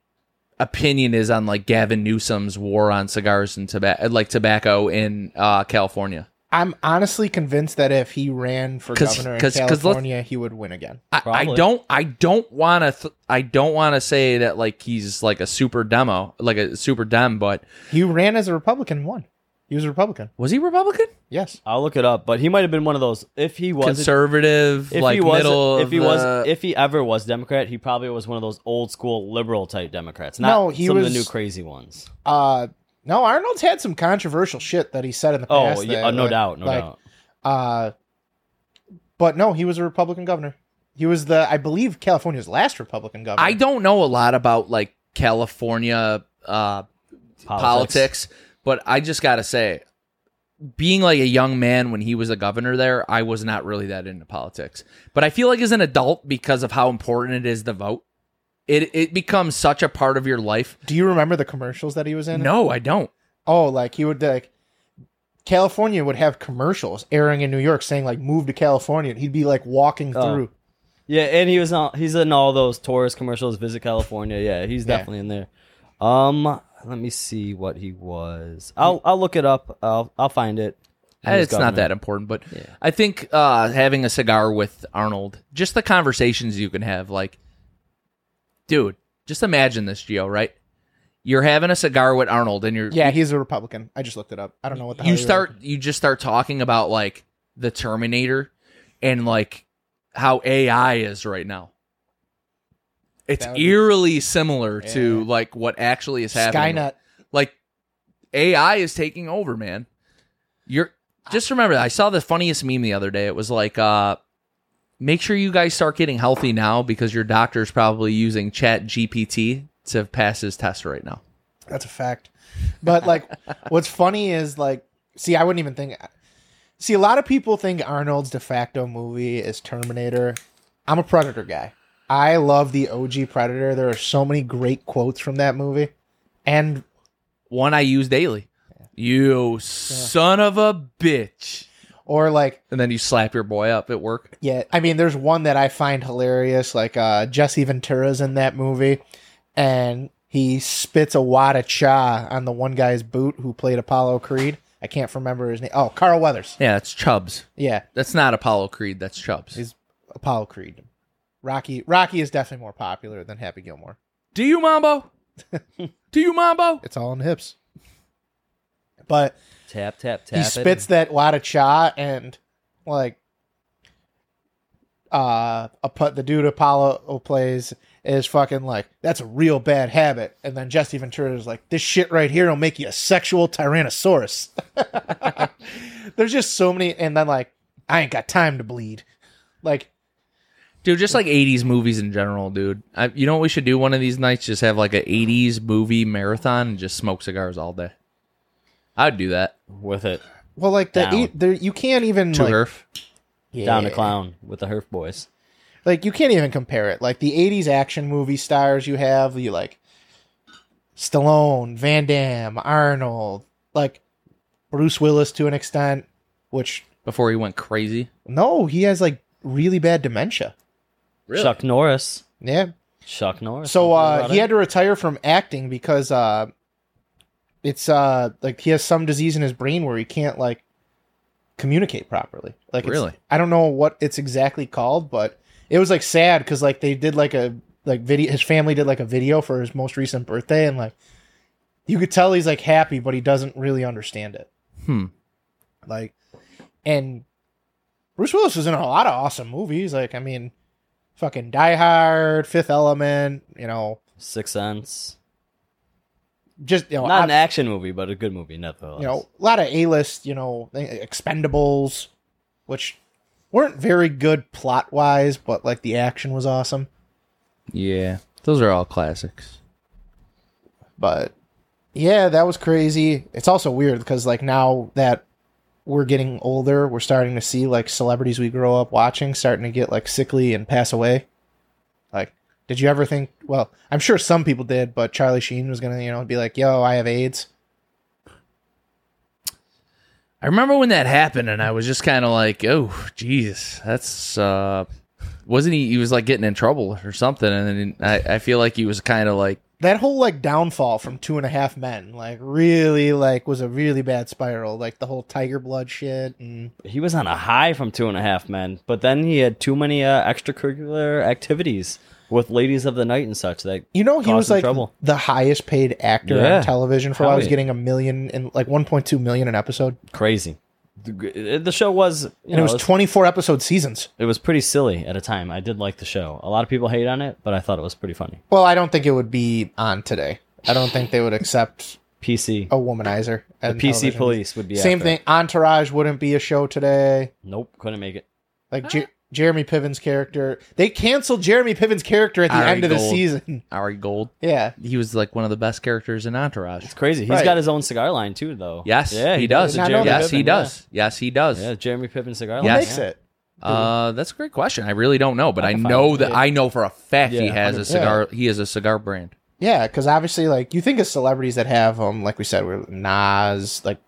opinion is on like Gavin Newsom's war on cigars and tobacco, like tobacco in uh, California? I'm honestly convinced that if he ran for 'Cause- governor in 'cause- 'cause let's- California, he would win again. I, I don't I don't want to th- I don't want to say that like he's like a super demo like a super dem but He ran as a Republican and won. He was a Republican. was he Republican Yes. I'll look it up, but he might have been one of those. If he was conservative if like he was, middle if of he was, if he ever was Democrat, he probably was one of those old school liberal type Democrats. Not No, he some of was- the new crazy ones. Uh, no, Arnold's had some controversial shit that he said in the Oh, past. yeah, that, uh, no like- doubt, no like, doubt. Uh, but no, he was a Republican governor. He was the, I believe, California's last Republican governor. I don't know a lot about like California uh politics, but I just got to say being like a young man when he was a governor there, I was not really that into politics. But I feel like as an adult because of how important it is to vote, it it becomes such a part of your life. Do you remember the commercials that he was in? No, I don't. Oh, like he would like. California would have commercials airing in New York saying like "Move to California." and He'd be like walking Oh. through. Yeah, and he was on. He's in all those tourist commercials. Visit California. Yeah, he's Yeah. definitely in there. Um, let me see what he was. I'll I'll look it up. I'll I'll find it. When he's it's not that important, but I think uh, having a cigar with Arnold, just the conversations you can have, like, dude, just imagine this, Gio, right? You're having a cigar with Arnold, and you're Yeah, he's a Republican. I just looked it up. I don't know what the hell you he start you just start talking about like the Terminator and like how AI is right now. It's That would be- eerily similar to Yeah. like what actually is happening. Skynet. Like AI is taking over, man. You're just remember I saw the funniest meme the other day. It was like uh make sure you guys start getting healthy now because your doctor's probably using Chat GPT to pass his test right now. That's a fact. But like, [laughs] what's funny is like, see, I wouldn't even think. See, a lot of people think Arnold's de facto movie is Terminator. I'm a Predator guy. I love the OG Predator. There are so many great quotes from that movie. and One I use daily. You son of a bitch. Or like And then you slap your boy up at work. Yeah, I mean, there's one that I find hilarious. Like uh, Jesse Ventura's in that movie, and he spits a wad of cha on the one guy's boot who played Apollo Creed. I can't remember his name. Oh, Carl Weathers. Yeah, it's Chubbs. Yeah, That's not Apollo Creed. That's Chubbs. he's Apollo Creed. Rocky. Rocky is definitely more popular than Happy Gilmore. Do you, Mambo? [laughs] Do you, Mambo? It's all in the hips. But Tap tap tap. he it. spits that wad of cha and like uh a put the dude Apollo plays is fucking like that's a real bad habit and then Jesse Ventura is like this shit right here will make you a sexual tyrannosaurus. [laughs] There's just so many and then like I ain't got time to bleed. Like Dude, just like 80s movies in general, dude. I, you know what we should do one of these nights? Just have like a 80s movie marathon and just smoke cigars all day. I'd do that. with it well like the Down. eight, there you can't even To like, Herf. yeah. down to clown with the Herf boys. like you can't even compare it. Like the '80s action movie stars you have, you like Stallone, Van Damme, Arnold, like Bruce Willis to an extent. Which Before he went crazy. no, he has like really bad dementia. Chuck Norris. Yeah. Chuck Norris. So uh, he had to retire from acting because uh, it's uh like he has some disease in his brain where he can't like communicate properly. Like Really? I don't know what it's exactly called, but it was like sad because like they did like a like video. His family did like a video for his most recent birthday, and like you could tell he's like happy, but he doesn't really understand it. Hmm. Like, and Bruce Willis was in a lot of awesome movies. Like, I mean, fucking Die Hard, Fifth Element. You know, Sixth Sense. Just you know, Not I- an action movie, but a good movie, nevertheless. you know, a lot of A list, you know, Expendables, which weren't very good plot wise, but like the action was awesome. Yeah. Those are all classics. But yeah, that was crazy. It's also weird because like now that we're getting older, we're starting to see like celebrities we grow up watching starting to get like sickly and pass away. Like, did you ever think? Well, I'm sure some people did, but Charlie Sheen was gonna, you know, be like, "Yo, I have AIDS." I remember when that happened, and I was just kind of like, "Oh, Jesus, that's uh, wasn't he? He was like getting in trouble or something." And then I, I feel like he was kind of like, that whole like downfall from Two and a Half Men, like really like was a really bad spiral. Like the whole Tiger Blood shit, and he was on a high from Two and a Half Men, but then he had too many uh, extracurricular activities with Ladies of the Night and such. That you know he was like trouble. the highest paid actor Yeah. on television for a while. Hell He was getting a million and like 1.2 million an episode, crazy. The uh, the show was, you and know, it was 24 episode seasons. it was pretty silly at a time. I did like the show. A lot of people hate on it, but I thought it was pretty funny. Well, I don't think it would be on today. I don't think they would accept [laughs] PC, a womanizer. the PC television. police would be Same after. thing. Entourage wouldn't be a show today. Nope, couldn't make it. Like Jer- Jeremy Piven's character, they canceled Jeremy Piven's character at the Ari end of the Gold. season. [laughs] Ari Gold. Yeah, He was like one of the best characters in Entourage. It's crazy. He's Right. got his own cigar line too, though. Yes, yeah, he does. did not know Yes, that. he does. Yes, he does. Yeah, Jeremy Piven cigar who line. Yes. makes it? Uh, that's a great question. I really don't know, but I, can find know it. that I know for a fact he Yeah, has a yeah. cigar. He has a cigar brand. Yeah, because obviously, like you think of celebrities that have them, like we said, we're Nas, like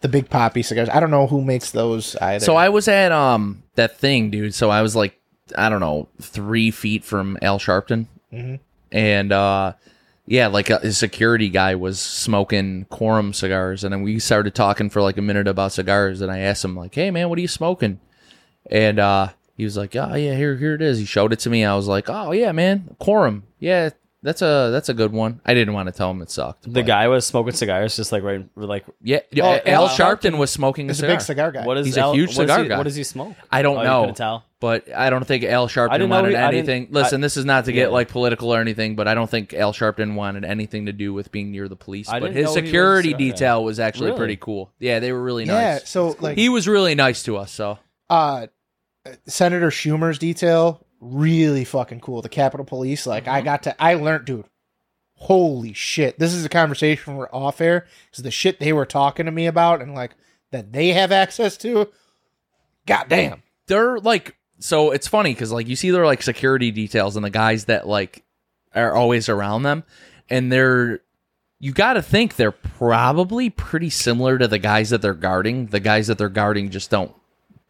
the Big Papi cigars. I don't know who makes those either. So I was at um that thing, dude. So I was like, I don't know, three feet from Al Sharpton, Mhm. and uh, yeah, like a, his security guy was smoking Quorum cigars, and then we started talking for like a minute about cigars, and I asked him like, "Hey man, what are you smoking?" And uh, he was like, "Oh yeah, here here it is." He showed it to me. I was like, "Oh yeah, man, Quorum, yeah." That's a that's a good one. I didn't want to tell him it sucked. The but- guy was smoking cigars, just like right, like yeah, Oh, Al Al Sharpton was smoking a He's a cigar. big cigar guy. what is He's a Al- huge what does cigar he- guy. What does he smoke? I don't Oh, you know. couldn't tell. but I don't think Al I Sharpton didn't know wanted he- I didn't- anything. Listen, I- this is not to get Yeah. like political or anything, but I don't think Al Sharpton wanted anything to do with being near the police. I but didn't his know he was a security cigar detail was actually Really? pretty cool. Yeah, they were really yeah, nice. so like He was really nice to us. So uh Senator Schumer's detail really fucking cool. The Capitol Police, like Mm-hmm. I got to, I learned, dude. Holy shit! This is a conversation we're off air because the shit they were talking to me about and like that they have access to. God damn. they're like, so it's funny because like you see their like security details and the guys that like are always around them, and they're you got to think they're probably pretty similar to the guys that they're guarding. The guys that they're guarding just don't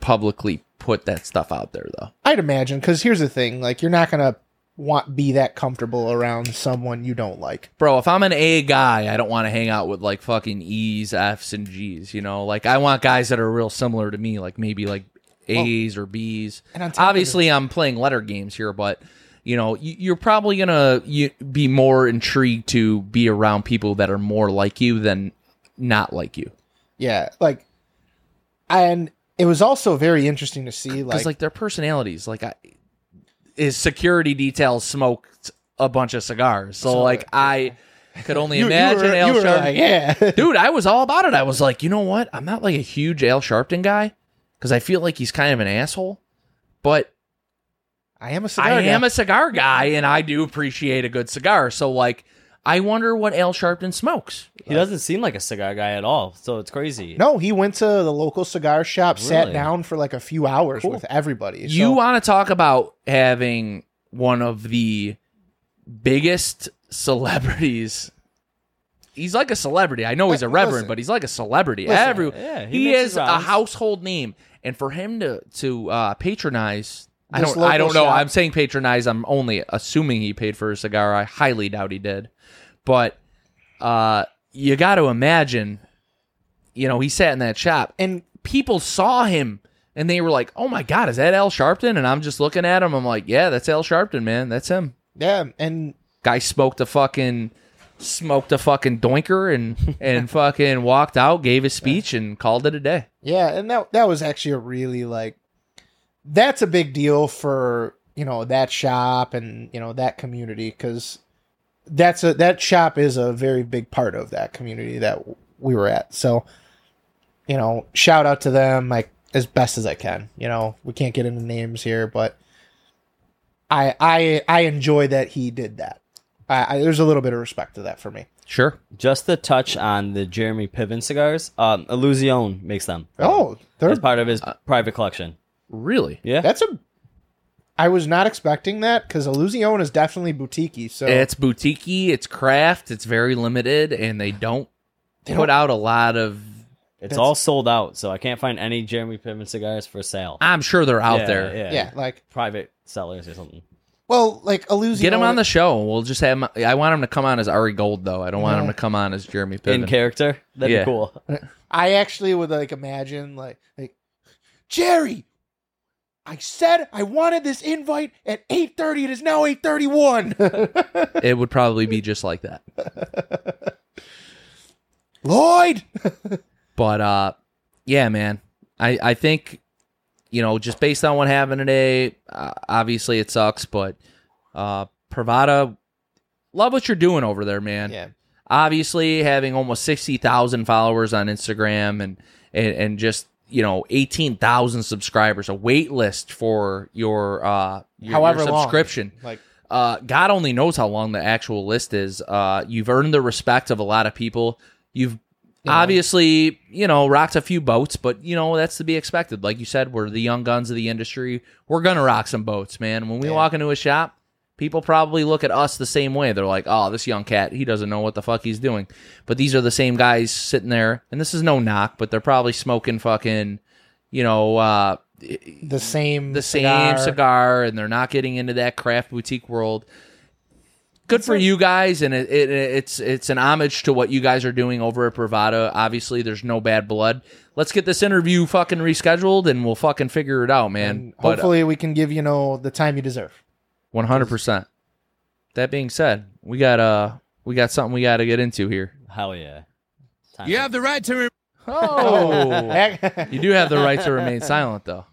publicly put that stuff out there, though. I'd imagine because here's the thing: like you're not gonna want be that comfortable around someone you don't like. Bro, if I'm an A guy, I don't want to hang out with like fucking E's, F's, and G's. You know, like I want guys that are real similar to me, like maybe like A's or B's. And Obviously, I'm playing letter games here, but you know, you, you're probably gonna be more intrigued to be around people that are more like you than not like you, Yeah, like, and it was also very interesting to see like, like, their personalities. Like, I, his security details smoked a bunch of cigars, so, So, like I could only [laughs] you, you imagine were, you were Sharpton- like, yeah, [laughs] dude i was all about it i was like you know what i'm not like a huge al sharpton guy because i feel like he's kind of an asshole but I am a cigar. i am guy. a cigar guy and i do appreciate a good cigar so like i wonder what al sharpton smokes He doesn't seem like a cigar guy at all, so it's crazy. No, he went to the local cigar shop, sat Really? down for like a few hours Cool. with everybody. you So- want to talk about having one of the biggest celebrities He's like a celebrity. I know he's a Listen. reverend, but he's like a celebrity. Listen. Every Yeah, he he, makes is a rounds. household name, and for him to to uh, patronize, I don't I don't know. shop. I'm saying patronize. I'm only assuming he paid for a cigar. I highly doubt he did, but uh, you got to imagine, you know, he sat in that shop, and people saw him and they were like, "Oh my god, is that Al Sharpton?" And I'm just looking at him. I'm like, "Yeah, that's Al Sharpton, man. That's him." yeah, and Guy smoked a fucking smoked a fucking doinker and and [laughs] fucking walked out, gave his speech, and called it a day. Yeah, and that that was actually a really like that's a big deal for you know that shop and you know that community because that's a that shop is a very big part of that community that we were at. So you know, shout out to them like as best as I can. You know, we can't get into names here, but I I I enjoy that he did that. I, I there's a little bit of respect to that for me. Sure. Just to touch on the Jeremy Piven cigars, um, Illusion makes them. Oh, they're as part of his private collection. Really? Yeah, That's a. I was not expecting that because Illusion is definitely boutiquey. So It's boutiquey, it's craft, it's very limited, and they don't They put don't- out a lot of. it's all sold out, so I can't find any Jeremy Piven cigars for sale. I'm sure they're out Yeah, there. yeah, yeah, like private sellers or something. well, like Illusion. Get him on the show. We'll just have him. I want him to come on as Ari Gold, though. I don't want him to come on as Jeremy In Piven. character, that'd Yeah. be cool. [laughs] I actually would like imagine like like Jerry. I said I wanted this invite at eight thirty. It is now eight thirty one. [laughs] it would probably be just like that. Lloyd. [laughs] But uh, yeah, man. I I think you know just based on what happened today, uh, obviously it sucks, but uh, Privada, love what you're doing over there, man. yeah, Obviously, having almost sixty thousand followers on Instagram and and, and just you know eighteen thousand subscribers, a wait list for your uh your, however your long. subscription. Like uh, God only knows how long the actual list is. Uh, you've earned the respect of a lot of people. You've obviously, you know, rocked a few boats, but you know that's to be expected. Like you said, we're the young guns of the industry. We're gonna rock some boats, man. When we Yeah. walk into a shop, people probably look at us the same way. They're like, "Oh, this young cat, he doesn't know what the fuck he's doing." But these are the same guys sitting there, and this is no knock, but they're probably smoking fucking, you know, uh, the same the same cigar and they're not getting into that craft boutique world. Good for you guys, and it, it, it's it's an homage to what you guys are doing over at Privada. Obviously, there's no bad blood. Let's get this interview fucking rescheduled, and we'll fucking figure it out, man. And But hopefully, we can give you know the time you deserve. One hundred percent. That being said, we got uh we got something we got to get into here. Hell yeah. Time You to- have the right to. Re- Oh, [laughs] you do have the right to remain silent, though.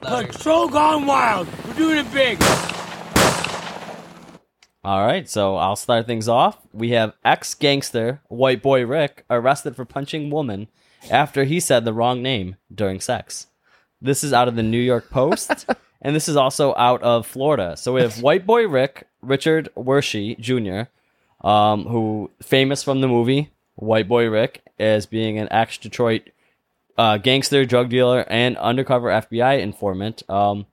Patrol gone wild. We're doing it big. All right, so I'll start things off. We have ex gangster White Boy Rick arrested for punching woman after he said the wrong name during sex. This is out of the New York Post, [laughs] and this is also out of Florida. So we have [laughs] White Boy Rick, Richard Wershe Jr., um, who famous from the movie White Boy Rick as being an ex Detroit uh, gangster, drug dealer, and undercover FBI informant. Um,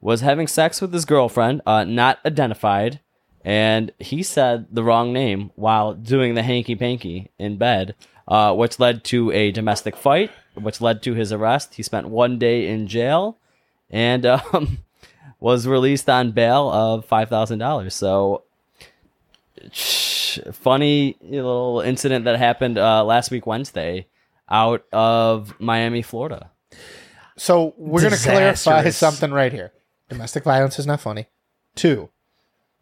was having sex with his girlfriend, uh, not identified, and he said the wrong name while doing the hanky panky in bed, uh, which led to a domestic fight, which led to his arrest. He spent one day in jail, and um, [laughs] was released on bail of five thousand dollars. So funny little incident that happened uh, last week Wednesday out of Miami, Florida. So we're going to clarify something right here. Domestic violence is not funny. Two,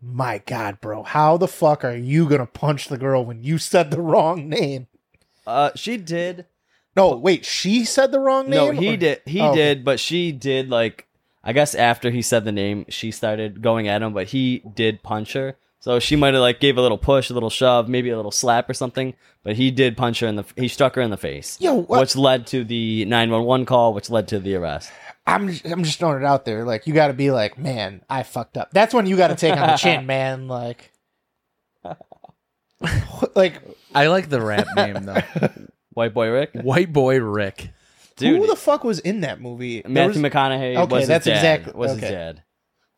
my God, bro, how the fuck are you going to punch the girl when you said the wrong name? Uh, she did. No, wait, she said the wrong name. No, he or- did. He Oh, okay. did, but she did like. I guess after he said the name, she started going at him, but he did punch her. So she might have like gave a little push, a little shove, maybe a little slap or something. But he did punch her in the. He struck her in the face. Yo, what- which led to the nine one one call, which led to the arrest. I'm just, I'm just throwing it out there. Like you got to be like, man, I fucked up. That's when you got to take on the chin, [laughs] man. Like, [laughs] like I like the rap name though. [laughs] White boy Rick, White Boy Rick. dude. who the fuck was in that movie? There Matthew was- McConaughey Okay, was his that's dad, exactly- was his okay. dad.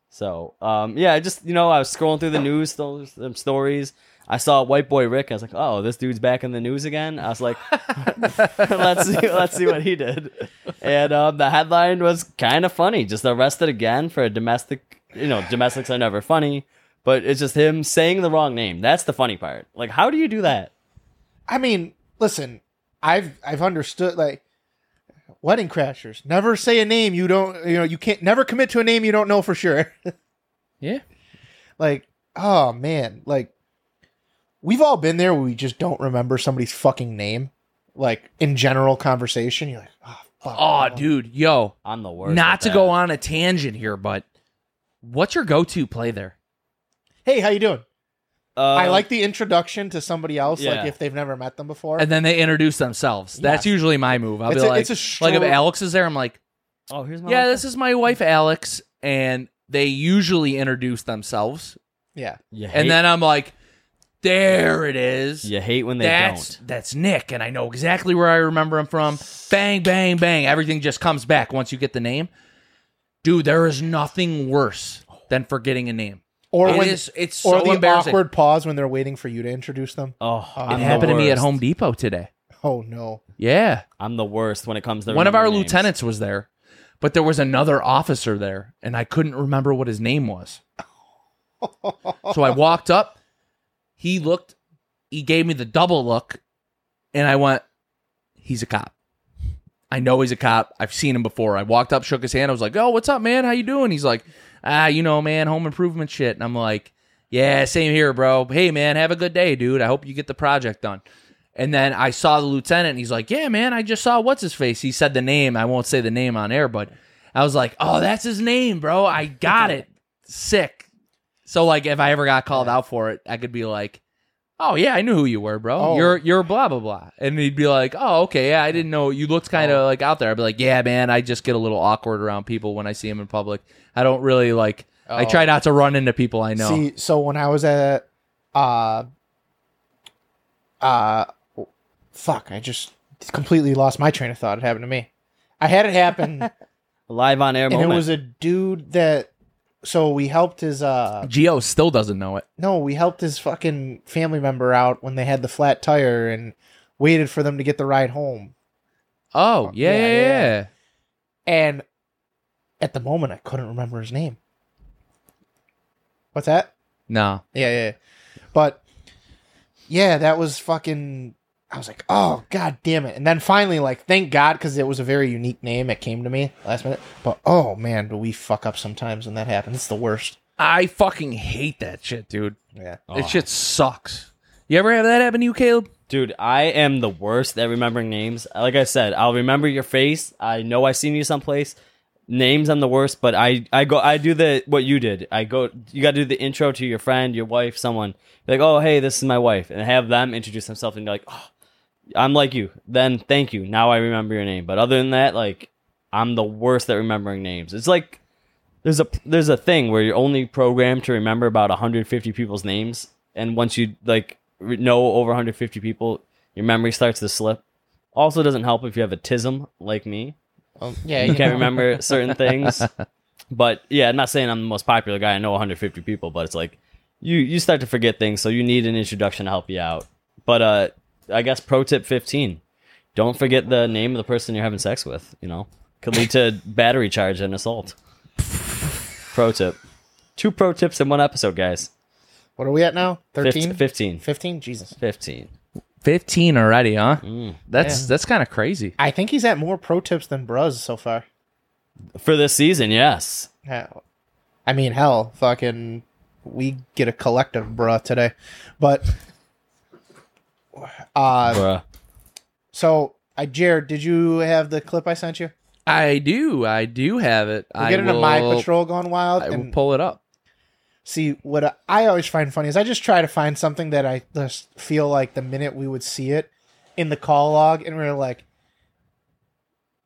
So, um, yeah, I just you know, I was scrolling through the news, those them stories. I saw White Boy Rick. I was like, oh, this dude's back in the news again. I was like, [laughs] let's see, let's see what he did. And um, the headline was kind of funny. Just arrested again for a domestic. You know, domestics are never funny, but it's just him saying the wrong name. That's the funny part. Like, how do you do that? I mean, listen, I've I've understood like wedding crashers. Never say a name you don't you know you can't never commit to a name you don't know for sure. [laughs] Yeah. like, oh man, like we've all been there where we just don't remember somebody's fucking name. Like in general conversation, you're like, oh fuck. Oh, dude, yo. I'm the worst. Not to that. go on a tangent here, but what's your go-to play there? Hey, how you doing? Uh, I like the introduction to somebody else, yeah. like if they've never met them before. And then they introduce themselves. That's Yes. usually my move. I'll It's be a- like, it's a like if Alex is there, I'm like, Oh, here's my. yeah, wife. this is my wife Alex, and they usually introduce themselves, yeah. You hate, and then I'm like, there it is. you hate when they that's don't. that's Nick, and I know exactly where I remember him from. Bang, bang, bang. Everything just comes back once you get the name. Dude, there is nothing worse than forgetting a name. Or It when is- it's or so the embarrassing. awkward pause when they're waiting for you to introduce them. Oh, It It I'm the happened to me at worst. Home Depot today. Oh no. Yeah. I'm the worst when it comes to One of our remembering names. lieutenants was there, but there was another officer there, and I couldn't remember what his name was. so I walked up. He looked, he gave me the double look, and I went, He's a cop. I know he's a cop. I've seen him before. I walked up, shook his hand. I was like, "Oh, what's up, man? How you doing?" He's like, "Ah, you know, man, home improvement shit." And I'm like, "Yeah, same here, bro. Hey, man, have a good day, dude. I hope you get the project done." And then I saw the lieutenant, and he's like, "Yeah, man, I just saw what's his face." He said the name. I won't say the name on air, but I was like, "Oh, that's his name, bro. I got it. Sick." So like, if I ever got called out for it, I could be like, "Oh yeah, I knew who you were, bro. Oh. You're you're blah blah blah," and he'd be like, "Oh okay, yeah, I didn't know you looked kind of like out there." I'd be like, "Yeah, man, I just get a little awkward around people when I see them in public. I don't really like. I Oh. try not to run into people I know." See, so when I was at uh uh fuck, I just completely lost my train of thought. It happened to me. I had it happen [laughs] live on air and moment. it was a dude that so we helped his uh Gio still doesn't know it. no, we helped his fucking family member out when they had the flat tire and waited for them to get the ride home. Oh yeah, Yeah, yeah, yeah. yeah. And at the moment I couldn't remember his name. What's that? No, Yeah, yeah. But yeah, that was fucking. I was like, oh god damn it! And then finally, like, thank God, because it was a very unique name. It came to me last minute. But oh man, do we fuck up sometimes when that happens? It's the worst. I fucking hate that shit, dude. Yeah. It shit sucks. You ever have that happen to you, Caleb? Dude, I am the worst at remembering names. Like I said, I'll remember your face. I know I've seen you someplace. Names, I'm the worst, but I, I go, I do the what you did. I go, you got to do the intro to your friend, your wife, someone. Like, oh, hey, this is my wife, and have them introduce themselves, and you're like, oh, I'm like you. Then thank you. Now I remember your name. But other than that, like, I'm the worst at remembering names. It's like there's a there's a thing where you're only programmed to remember about 150 people's names, and once you like know over 150 people, your memory starts to slip. Also, doesn't help if you have a tism like me. Um, yeah. You You can't know. remember [laughs] certain things. But yeah, I'm not saying I'm the most popular guy. I know 150 people, but it's like you you start to forget things, so you need an introduction to help you out. But uh, I guess pro tip fifteen: don't forget the name of the person you're having sex with. You know, could lead to [laughs] battery charge and assault. pro tip: two pro tips in one episode, guys. What are we at now? Fif- 13? 15. 15? Jesus. 15. 15 already, huh? Mm. That's Yeah. that's kind of crazy. I think he's at more pro tips than Bruz so far. For this season, yes. Yeah. I mean, hell, fucking, we get a collective bruh today. But, uh, Bruh. so, I, Jared, did you have the clip I sent you? I do. I do have it. We'll I get into will, My Patrol Gone Wild. I will pull it up. see, what I always find funny is I just try to find something that I just feel like the minute we would see it in the call log, and we're like,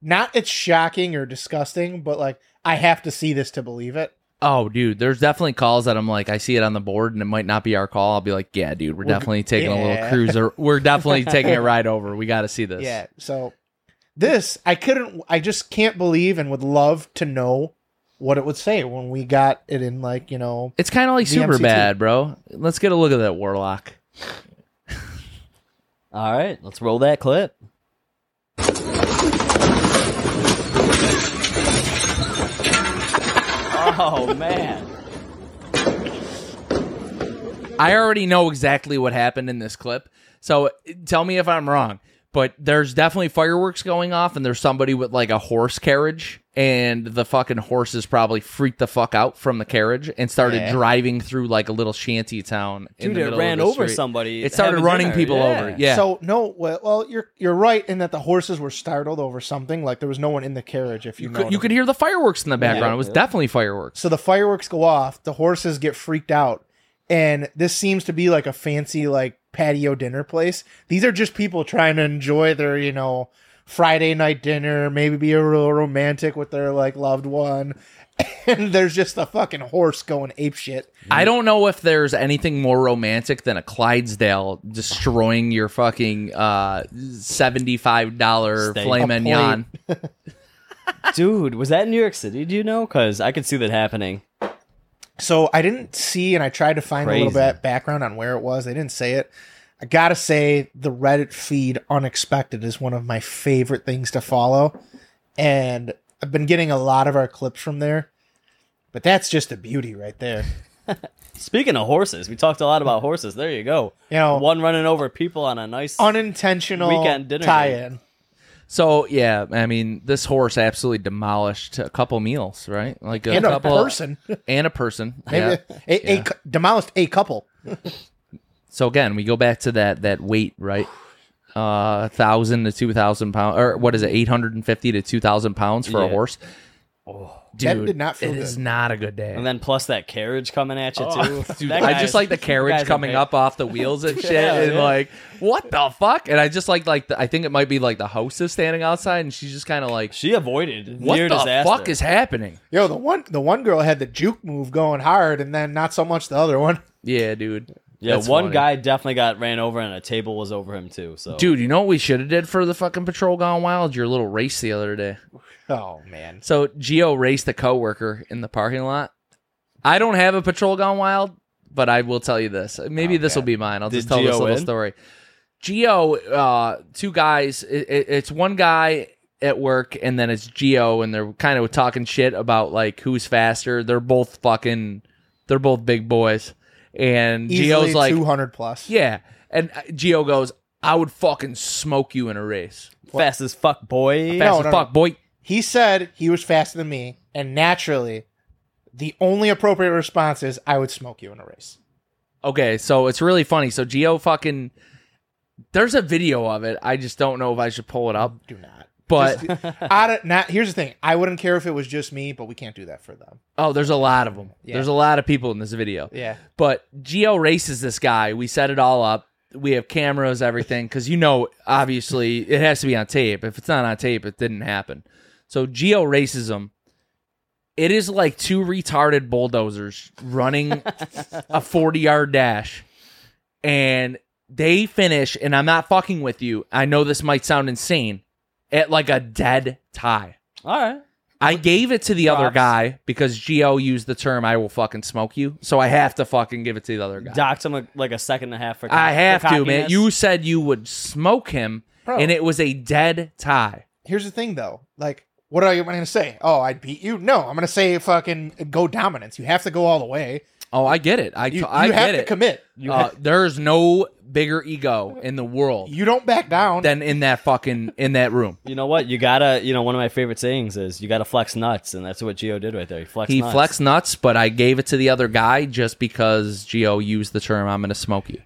not it's shocking or disgusting, but like, I have to see this to believe it. Oh, dude, there's definitely calls that I'm like, I see it on the board and it might not be our call. I'll be like, yeah, dude, we're, We're definitely taking a little cruiser. [laughs] We're definitely taking a ride over. We got to see this. Yeah. So this I couldn't I just can't believe and would love to know what it would say when we got it in like, you know, It's kind of like super MCT. bad, bro. Let's get a look at that warlock. [laughs] All right, let's roll that clip. Oh man. I already know exactly what happened in this clip. So tell me if I'm wrong. But there's definitely fireworks going off, and there's somebody with like a horse carriage, and the fucking horses probably freaked the fuck out from the carriage and started Yeah. driving through like a little shanty town. in Dude, the it middle ran of the over street. somebody. It started running dinner, people yeah. over. Yeah. So no, well, well, you're you're right in that the horses were startled over something. Like there was no one in the carriage. If you, you know, could, you could hear the fireworks in the background. Yeah. it was definitely fireworks. So the fireworks go off. The horses get freaked out, and this seems to be like a fancy like patio dinner place. These are just people trying to enjoy their you know Friday night dinner, maybe be a little romantic with their like loved one. [laughs] And there's just a fucking horse going ape shit. I don't know if there's anything more romantic than a Clydesdale destroying your fucking uh, seventy-five dollar Steak. filet A mignon. [laughs] Dude, was that in New York City? Do you know? Because I could see that happening. So I didn't see, and I tried to find a little Crazy. bit background on where it was. They didn't say it. I gotta say, the Reddit feed "Unexpected" is one of my favorite things to follow, and I've been getting a lot of our clips from there. But that's just a beauty right there. [laughs] Speaking of horses, we talked a lot about horses. There you go. You know, One running over people on a nice. unintentional Weekend dinner tie-in. So yeah, I mean, this horse absolutely demolished a couple meals, right? Like a And a couple person. and a person. Maybe yeah. a, a, cou- demolished a couple. [laughs] So again, we go back to that that weight, right? Uh, thousand to two thousand pounds, or what is it, eight hundred and fifty to two thousand pounds for a Yeah. horse? That Dude, did not feel it good. is not a good day. and then plus that carriage coming at you too. Oh, [laughs] Dude, That I guy's- just like the [laughs] that carriage coming a up off the wheels and [laughs] shit, Yeah, and yeah. like, what the fuck? And I just like like the, I think it might be like the hostess standing outside, and she's just kind of like, She avoided what near the disaster. fuck is happening? Yo, the one the one girl had the juke move going hard, and then not so much the other one. Yeah, dude. Yeah, That's one funny. guy definitely got ran over, and a table was over him too. So, Dude, you know what we should have did for the fucking patrol gone wild? Your little race the other day. [laughs] Oh man. So Gio raced a coworker in the parking lot. I don't have a patrol gone wild, but I will tell you this. Maybe this will be mine. I'll Did just tell this Gio little win? story. Gio, uh, two guys. It, it, it's one guy at work, and then it's Gio, and they're kind of talking shit about like who's faster. They're both fucking. They're both big boys, and Easily Gio's like, two hundred plus. yeah, and uh, Gio goes, "I would fucking smoke you in a race, fast as fuck, boy. fast No, as no, fuck, no. boy." He said he was faster than me, and naturally, the only appropriate response is, "I would smoke you in a race." Okay, so it's really funny. So Gio fucking there's a video of it. I just don't know if I should pull it up. Do not. But Just- out of, not, here's the thing: I wouldn't care if it was just me, but we can't do that for them. oh, there's a lot of them. Yeah. There's a lot of people in this video. Yeah. But Gio races this guy. We set it all up. We have cameras, everything, because you know, obviously, it has to be on tape. If it's not on tape, it didn't happen. So Gio races him. It is like two retarded bulldozers running [laughs] a 40 yard dash. And they finish, and I'm not fucking with you. I know this might sound insane, at like a dead tie. All right. I gave it to the other Props. guy because Gio used the term "I will fucking smoke you," so I have to fucking give it to the other guy. Docked him a, like a second and a half for. I have for to, man. cockiness. You said you would smoke him, Bro. and it was a dead tie. Here's the thing, though. Like, what are you going to say? Oh, I beat you? No, I'm going to say fucking go dominance. You have to go all the way. Oh, I get it. I You, I you have get to it. commit. You, Uh, there's no bigger ego in the world you don't back down. than in that fucking in that room. You know what? You gotta. You know, one of my favorite sayings is you gotta flex nuts, and that's what Gio did right there. He flexed. He nuts. flexed nuts, but I gave it to the other guy just because Gio used the term "I'm going to smoke you,"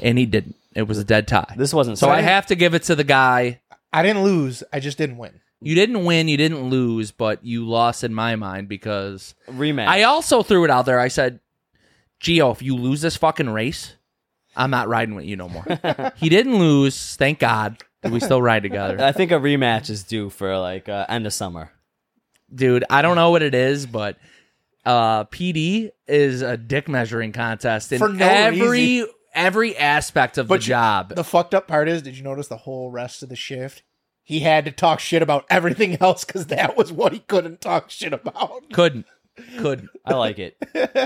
and he didn't. It was a dead tie. This wasn't so I have. have to give it to the guy. I didn't lose. I just didn't win. You didn't win, you didn't lose, but you lost in my mind because rematch. I also threw it out there. I said, Gio, if you lose this fucking race, I'm not riding with you no more. [laughs] he didn't lose, thank God. We still ride together. I think a rematch is due for like uh, end of summer. Dude, I don't know what it is, but uh PD is a dick measuring contest in For no every reason. every aspect of But the you- job. The fucked up part is, did you notice the whole rest of the shift? He had to talk shit about everything else because that was what he couldn't talk shit about. couldn't. Couldn't. I like it.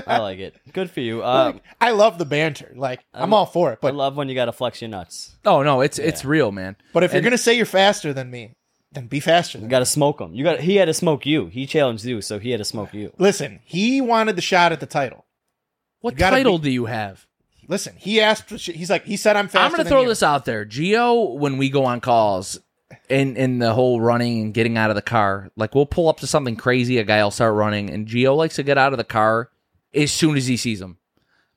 I [laughs] like it. Good for you. Uh, I love the banter. Like, I'm, I'm- all for it. I But love when you gotta flex your nuts. Oh no, it's it's real, man. but if you're gonna say you're faster than me, then be faster than You me. gotta smoke him. You got. He had to smoke you. He challenged you, so he had to smoke you. Listen, he wanted the shot at the title. What You gotta title be- do you have? Listen, he asked. For shit. He's like, he said, "I'm faster." I'm going to than throw you." this out there. Gio, when we go on calls in in the whole running and getting out of the car, like we'll pull up to something crazy, a guy will start running, and Gio likes to get out of the car as soon as he sees him.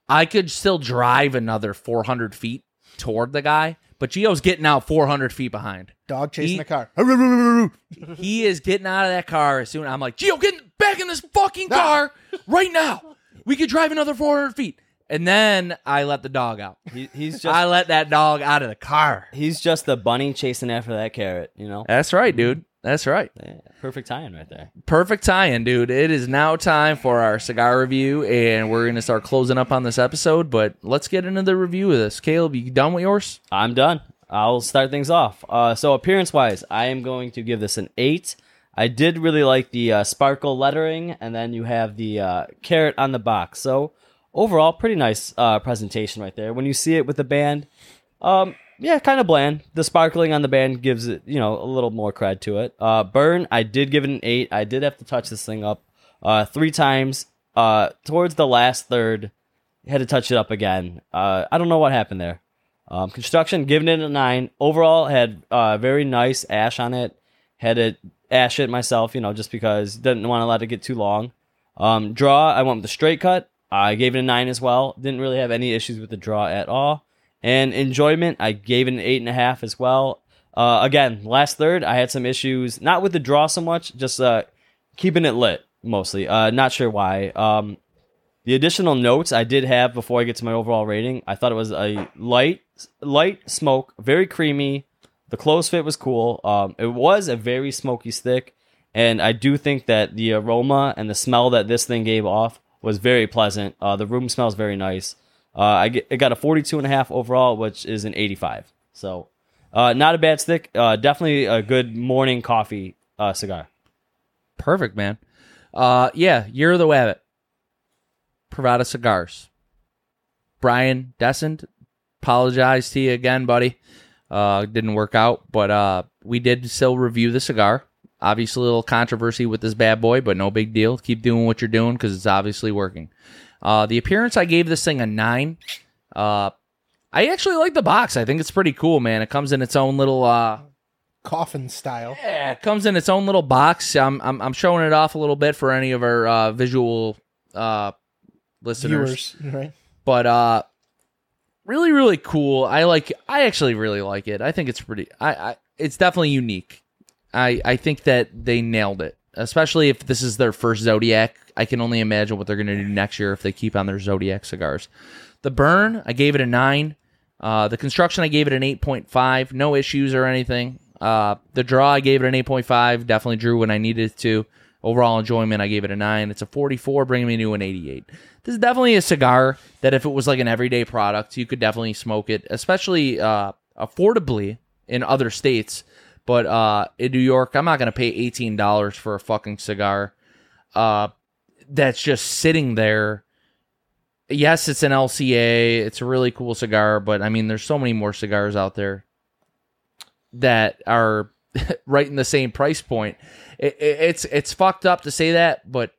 I could still drive another 400 feet toward the guy, but Gio's getting out 400 feet behind. Dog chasing He- the car. [laughs] He is getting out of that car as soon. I'm like, Gio, get back in this fucking car right now. We could drive another 400 feet. And then I let the dog out. He, he's just. I let that dog out of the car. he's just the bunny chasing after that carrot. You know. That's right, dude. That's right. Yeah, perfect tie-in right there. Perfect tie-in, dude. It is now time for our cigar review, and we're gonna start closing up on this episode. But let's get into the review of this. Caleb, you done with yours? I'm done. I'll start things off. Uh, so appearance wise, I am going to give this an eight. I did really like the uh, sparkle lettering, and then you have the uh, carrot on the box. So overall, pretty nice uh, presentation right there. When you see it with the band, um, yeah, kind of bland. The sparkling on the band gives it, you know, a little more cred to it. Uh, burn, I did give it an eight. I did have to touch this thing up uh, three times. Uh, towards the last third, had to touch it up again. Uh, I don't know what happened there. Um, construction, giving it a nine. Overall, had uh, very nice ash on it. Had to ash it myself, you know, just because didn't want to let it get too long. Um, draw, I went with the straight cut. I gave it a nine as well. Didn't really have any issues with the draw at all. And enjoyment, I gave it an eight and a half as well. Uh, again, last third, I had some issues, not with the draw so much, just uh, keeping it lit mostly. Uh, not sure why. Um, the additional notes I did have before I get to my overall rating, I thought it was a light, light smoke, very creamy. The close fit was cool. Um, it was a very smoky stick, and I do think that the aroma and the smell that this thing gave off was very pleasant. Uh, the room smells very nice. Uh, I get, it got a 42 and a half overall, which is an 85. So, uh, not a bad stick. Uh, definitely a good morning coffee uh, cigar. Perfect, man. Uh, yeah, of the wabbit. Privada cigars. Brian Desind, apologize to you again, buddy. Uh, didn't work out, but uh, we did still review the cigar. Obviously, a little controversy with this bad boy, but no big deal. Keep doing what you're doing because it's obviously working. Uh, the appearance, I gave this thing a nine. Uh, I actually like the box. I think it's pretty cool, man. It comes in its own little uh, Coffin style. yeah, it comes in its own little box. I'm I'm, I'm showing it off a little bit for any of our uh, visual uh, listeners, Viewers, [laughs] right? but uh, really really cool. I like. I actually really like it. I think it's pretty. I, I it's definitely unique. I I think that they nailed it, especially if this is their first Zodiac. I can only imagine what they're going to do next year if they keep on their Zodiac cigars. The burn, I gave it a nine. Uh, the construction, I gave it an 8.5. No issues or anything. Uh, the draw, I gave it an 8.5. Definitely drew when I needed to. Overall enjoyment, I gave it a 9. It's a 44, bringing me to an 88. This is definitely a cigar that if it was like an everyday product, you could definitely smoke it, especially uh, affordably in other states But uh, in New York, I'm not gonna pay eighteen dollars for a fucking cigar. Uh, that's just sitting there. Yes, it's an LCA. It's a really cool cigar, but I mean, there's so many more cigars out there that are [laughs] right in the same price point. It, it, it's it's fucked up to say that, but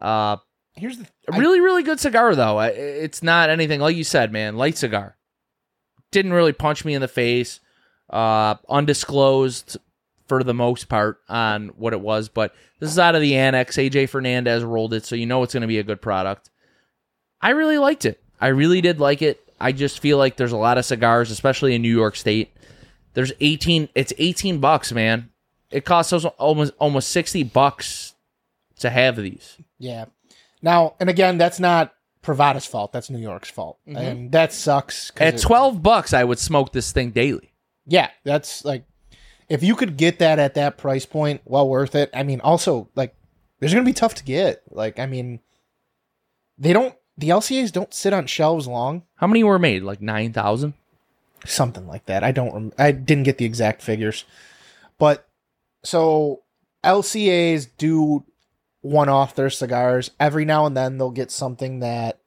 uh, Here's the a really really good cigar though. It's not anything like you said, man. Light cigar. Didn't really punch me in the face. Uh, undisclosed for the most part on what it was, but this is out of the annex. AJ Fernandez rolled it, so you know it's going to be a good product. I really liked it. I really did like it. I just feel like there's a lot of cigars, especially in New York State. There's 18. It's 18 bucks, man. It costs us almost almost 60 bucks to have these. Yeah. Now, and again, that's not Privada's fault. That's New York's fault, and that sucks. At it- 12 bucks, I would smoke this thing daily. Yeah, that's like, if you could get that at that price point, well worth it. I mean, also like, there's gonna be tough to get. Like, I mean, they don't. The LCA's don't sit on shelves long. How many were made? Like 9,000? something like that. I don't. Rem- I didn't get the exact figures, but so LCA's do one off their cigars every now and then. They'll get something that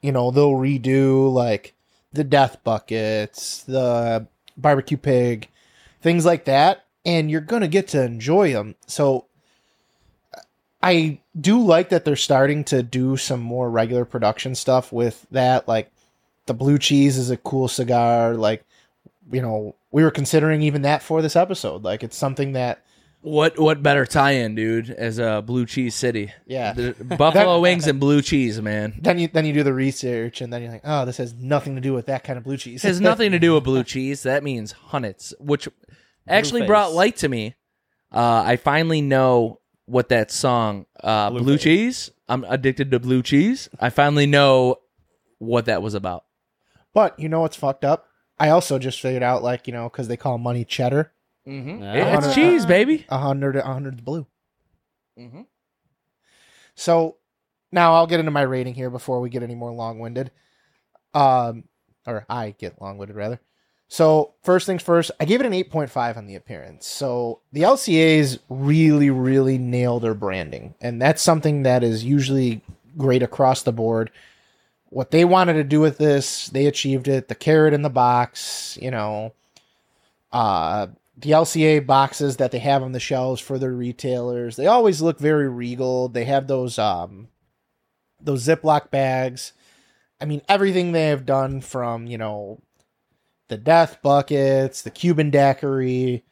you know they'll redo, like the Death Buckets, the Barbecue Pig, things like that, and you're gonna get to enjoy them. So. I do like that they're starting to do some more regular production stuff with that. Like the blue cheese is a cool cigar. Like, you know, we were considering even that for this episode. Like, it's something that, What what better tie-in, dude, as a blue cheese city? yeah. The buffalo [laughs] wings and blue cheese, man. then you then you do the research, and then you're like, oh, this has nothing to do with that kind of blue cheese. It has [laughs] nothing to do with blue cheese. That means hunnits, which actually Blueface. brought light to me. Uh, I finally know what that song, uh, blue Blueface. cheese. I'm addicted to blue cheese. I finally know what that was about. but you know what's fucked up? I also just figured out, like, you know, because they call money cheddar, Mm-hmm. Yeah. It's cheese, baby. a hundred, a hundred blue. Mhm. So now I'll get into my rating here before we get any more long winded. Um, or I get long winded rather. So first things first, I gave it an 8.5 on the appearance. So the LCAs really, really nail their branding, and that's something that is usually great across the board. What they wanted to do with this, they achieved it. The carrot in the box, you know, uh, the LCA boxes that they have on the shelves for their retailers, they always look very regal. They have those um those Ziploc bags. I mean, everything they have done from, you know, the death buckets, the Cuban daiquiri.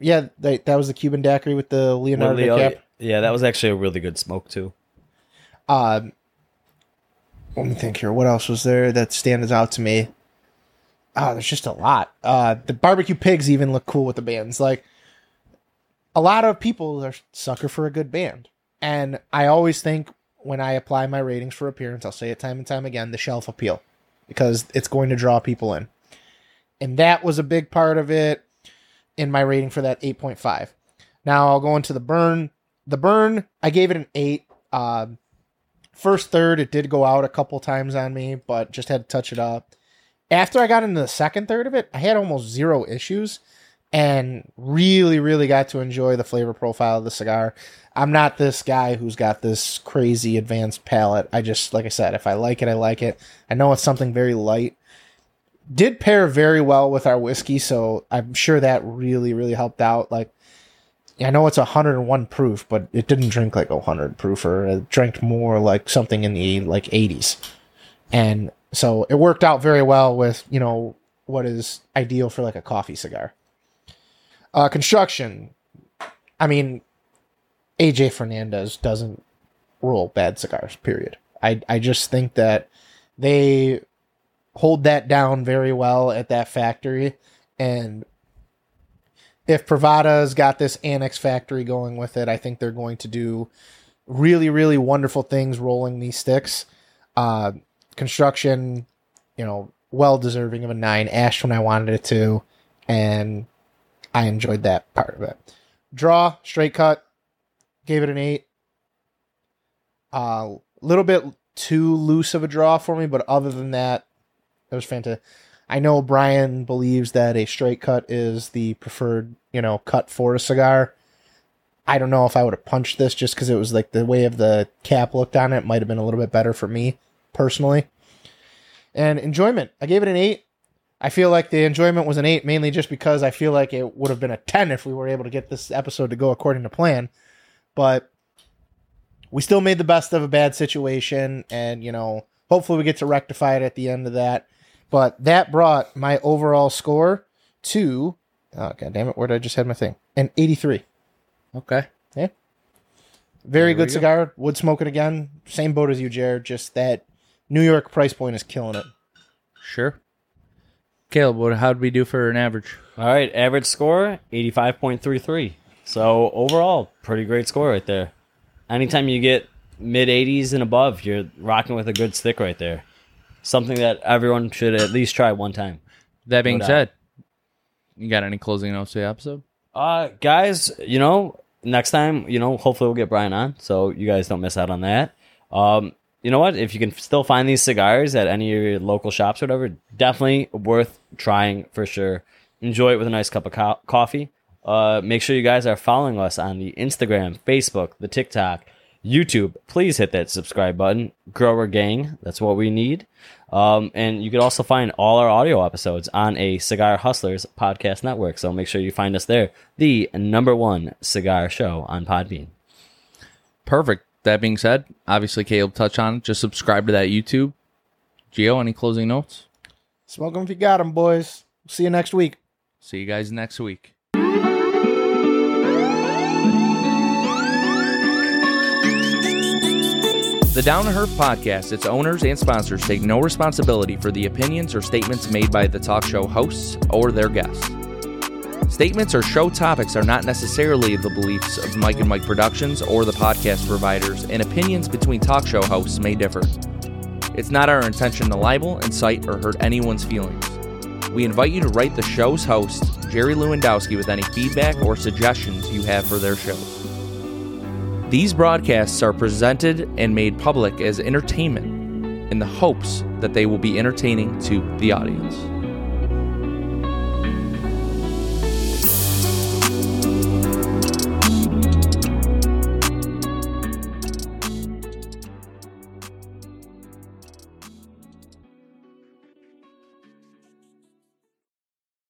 Yeah, they, that was the Cuban daiquiri with the Leonardo Leo- DiCaprio. yeah, that was actually a really good smoke too. Um, let me think here. What else was there that stands out to me? Oh, there's just a lot. Uh, the barbecue pigs even look cool with the bands. Like a lot of people are sucker for a good band, and I always think when I apply my ratings for appearance, I'll say it time and time again: the shelf appeal, because it's going to draw people in, and that was a big part of it in my rating for that 8.5. Now I'll go into the burn. The burn, I gave it an eight. Um, first third it did go out a couple times on me but just had to touch it up after i got into the second third of it i had almost zero issues and really really got to enjoy the flavor profile of the cigar. I'm not this guy who's got this crazy advanced palate. I just like i said if i like it i like it. I know it's something very light. Did pair very well with our whiskey so i'm sure that really really helped out. Like I know it's 101 proof, but it didn't drink like a 100 proofer. It drank more like something in the like 80s. And so it worked out very well with, you know, what is ideal for like a coffee cigar. Uh, construction. I mean, AJ Fernandez doesn't roll bad cigars, period. I, I just think that they hold that down very well at that factory. And if Privada's got this annex factory going with it, I think they're going to do really, really wonderful things rolling these sticks. Uh, construction, you know, well deserving of a nine. Ash when I wanted it to, and I enjoyed that part of it. Draw, straight cut, gave it an eight. A uh, little bit too loose of a draw for me, but other than that, it was fantastic. I know Brian believes that a straight cut is the preferred, you know, cut for a cigar. I don't know if I would have punched this just because it was like the way of the cap looked on it might have been a little bit better for me personally. And enjoyment, I gave it an eight. I feel like the enjoyment was an eight mainly just because I feel like it would have been a 10 if we were able to get this episode to go according to plan. But we still made the best of a bad situation and, you know, hopefully we get to rectify it at the end of that. But that brought my overall score to, oh, god damn it, where did I just have my thing? An 83. Okay. Yeah. Very There good go. cigar. Would smoke it again. Same boat as you, Jared. Just that New York price point is killing it. Sure. Caleb, what how'd we do for an average? All right, average score 85.33. So overall, pretty great score right there. Anytime you get mid 80s and above, you're rocking with a good stick right there. Something that everyone should at least try one time. That being doubt. said, you got any closing notes to the episode? Uh, guys, you know, next time, you know, hopefully we'll get Brian on, so you guys don't miss out on that. Um, you know what? If you can still find these cigars at any of your local shops or whatever, definitely worth trying for sure. Enjoy it with a nice cup of co- coffee. Uh, make sure you guys are following us on the Instagram, Facebook, the TikTok, YouTube. Please hit that subscribe button. Grower Gang, that's what we need. Um, and you can also find all our audio episodes on a Cigar Hustlers podcast network. So make sure you find us there. The number one cigar show on Podbean. Perfect. That being said, obviously Caleb touched on it. Just subscribe to that YouTube. Gio, any closing notes? Smoke them if you got them, boys. See you next week. See you guys next week. The Down to Herf podcast, its owners and sponsors take no responsibility for the opinions or statements made by the talk show hosts or their guests. Statements or show topics are not necessarily the beliefs of Mike and Mike Productions or the podcast providers, and opinions between talk show hosts may differ. It's not our intention to libel, incite, or hurt anyone's feelings. We invite you to write the show's host, Jerry Lewandowski, with any feedback or suggestions you have for their shows. These broadcasts are presented and made public as entertainment in the hopes that they will be entertaining to the audience.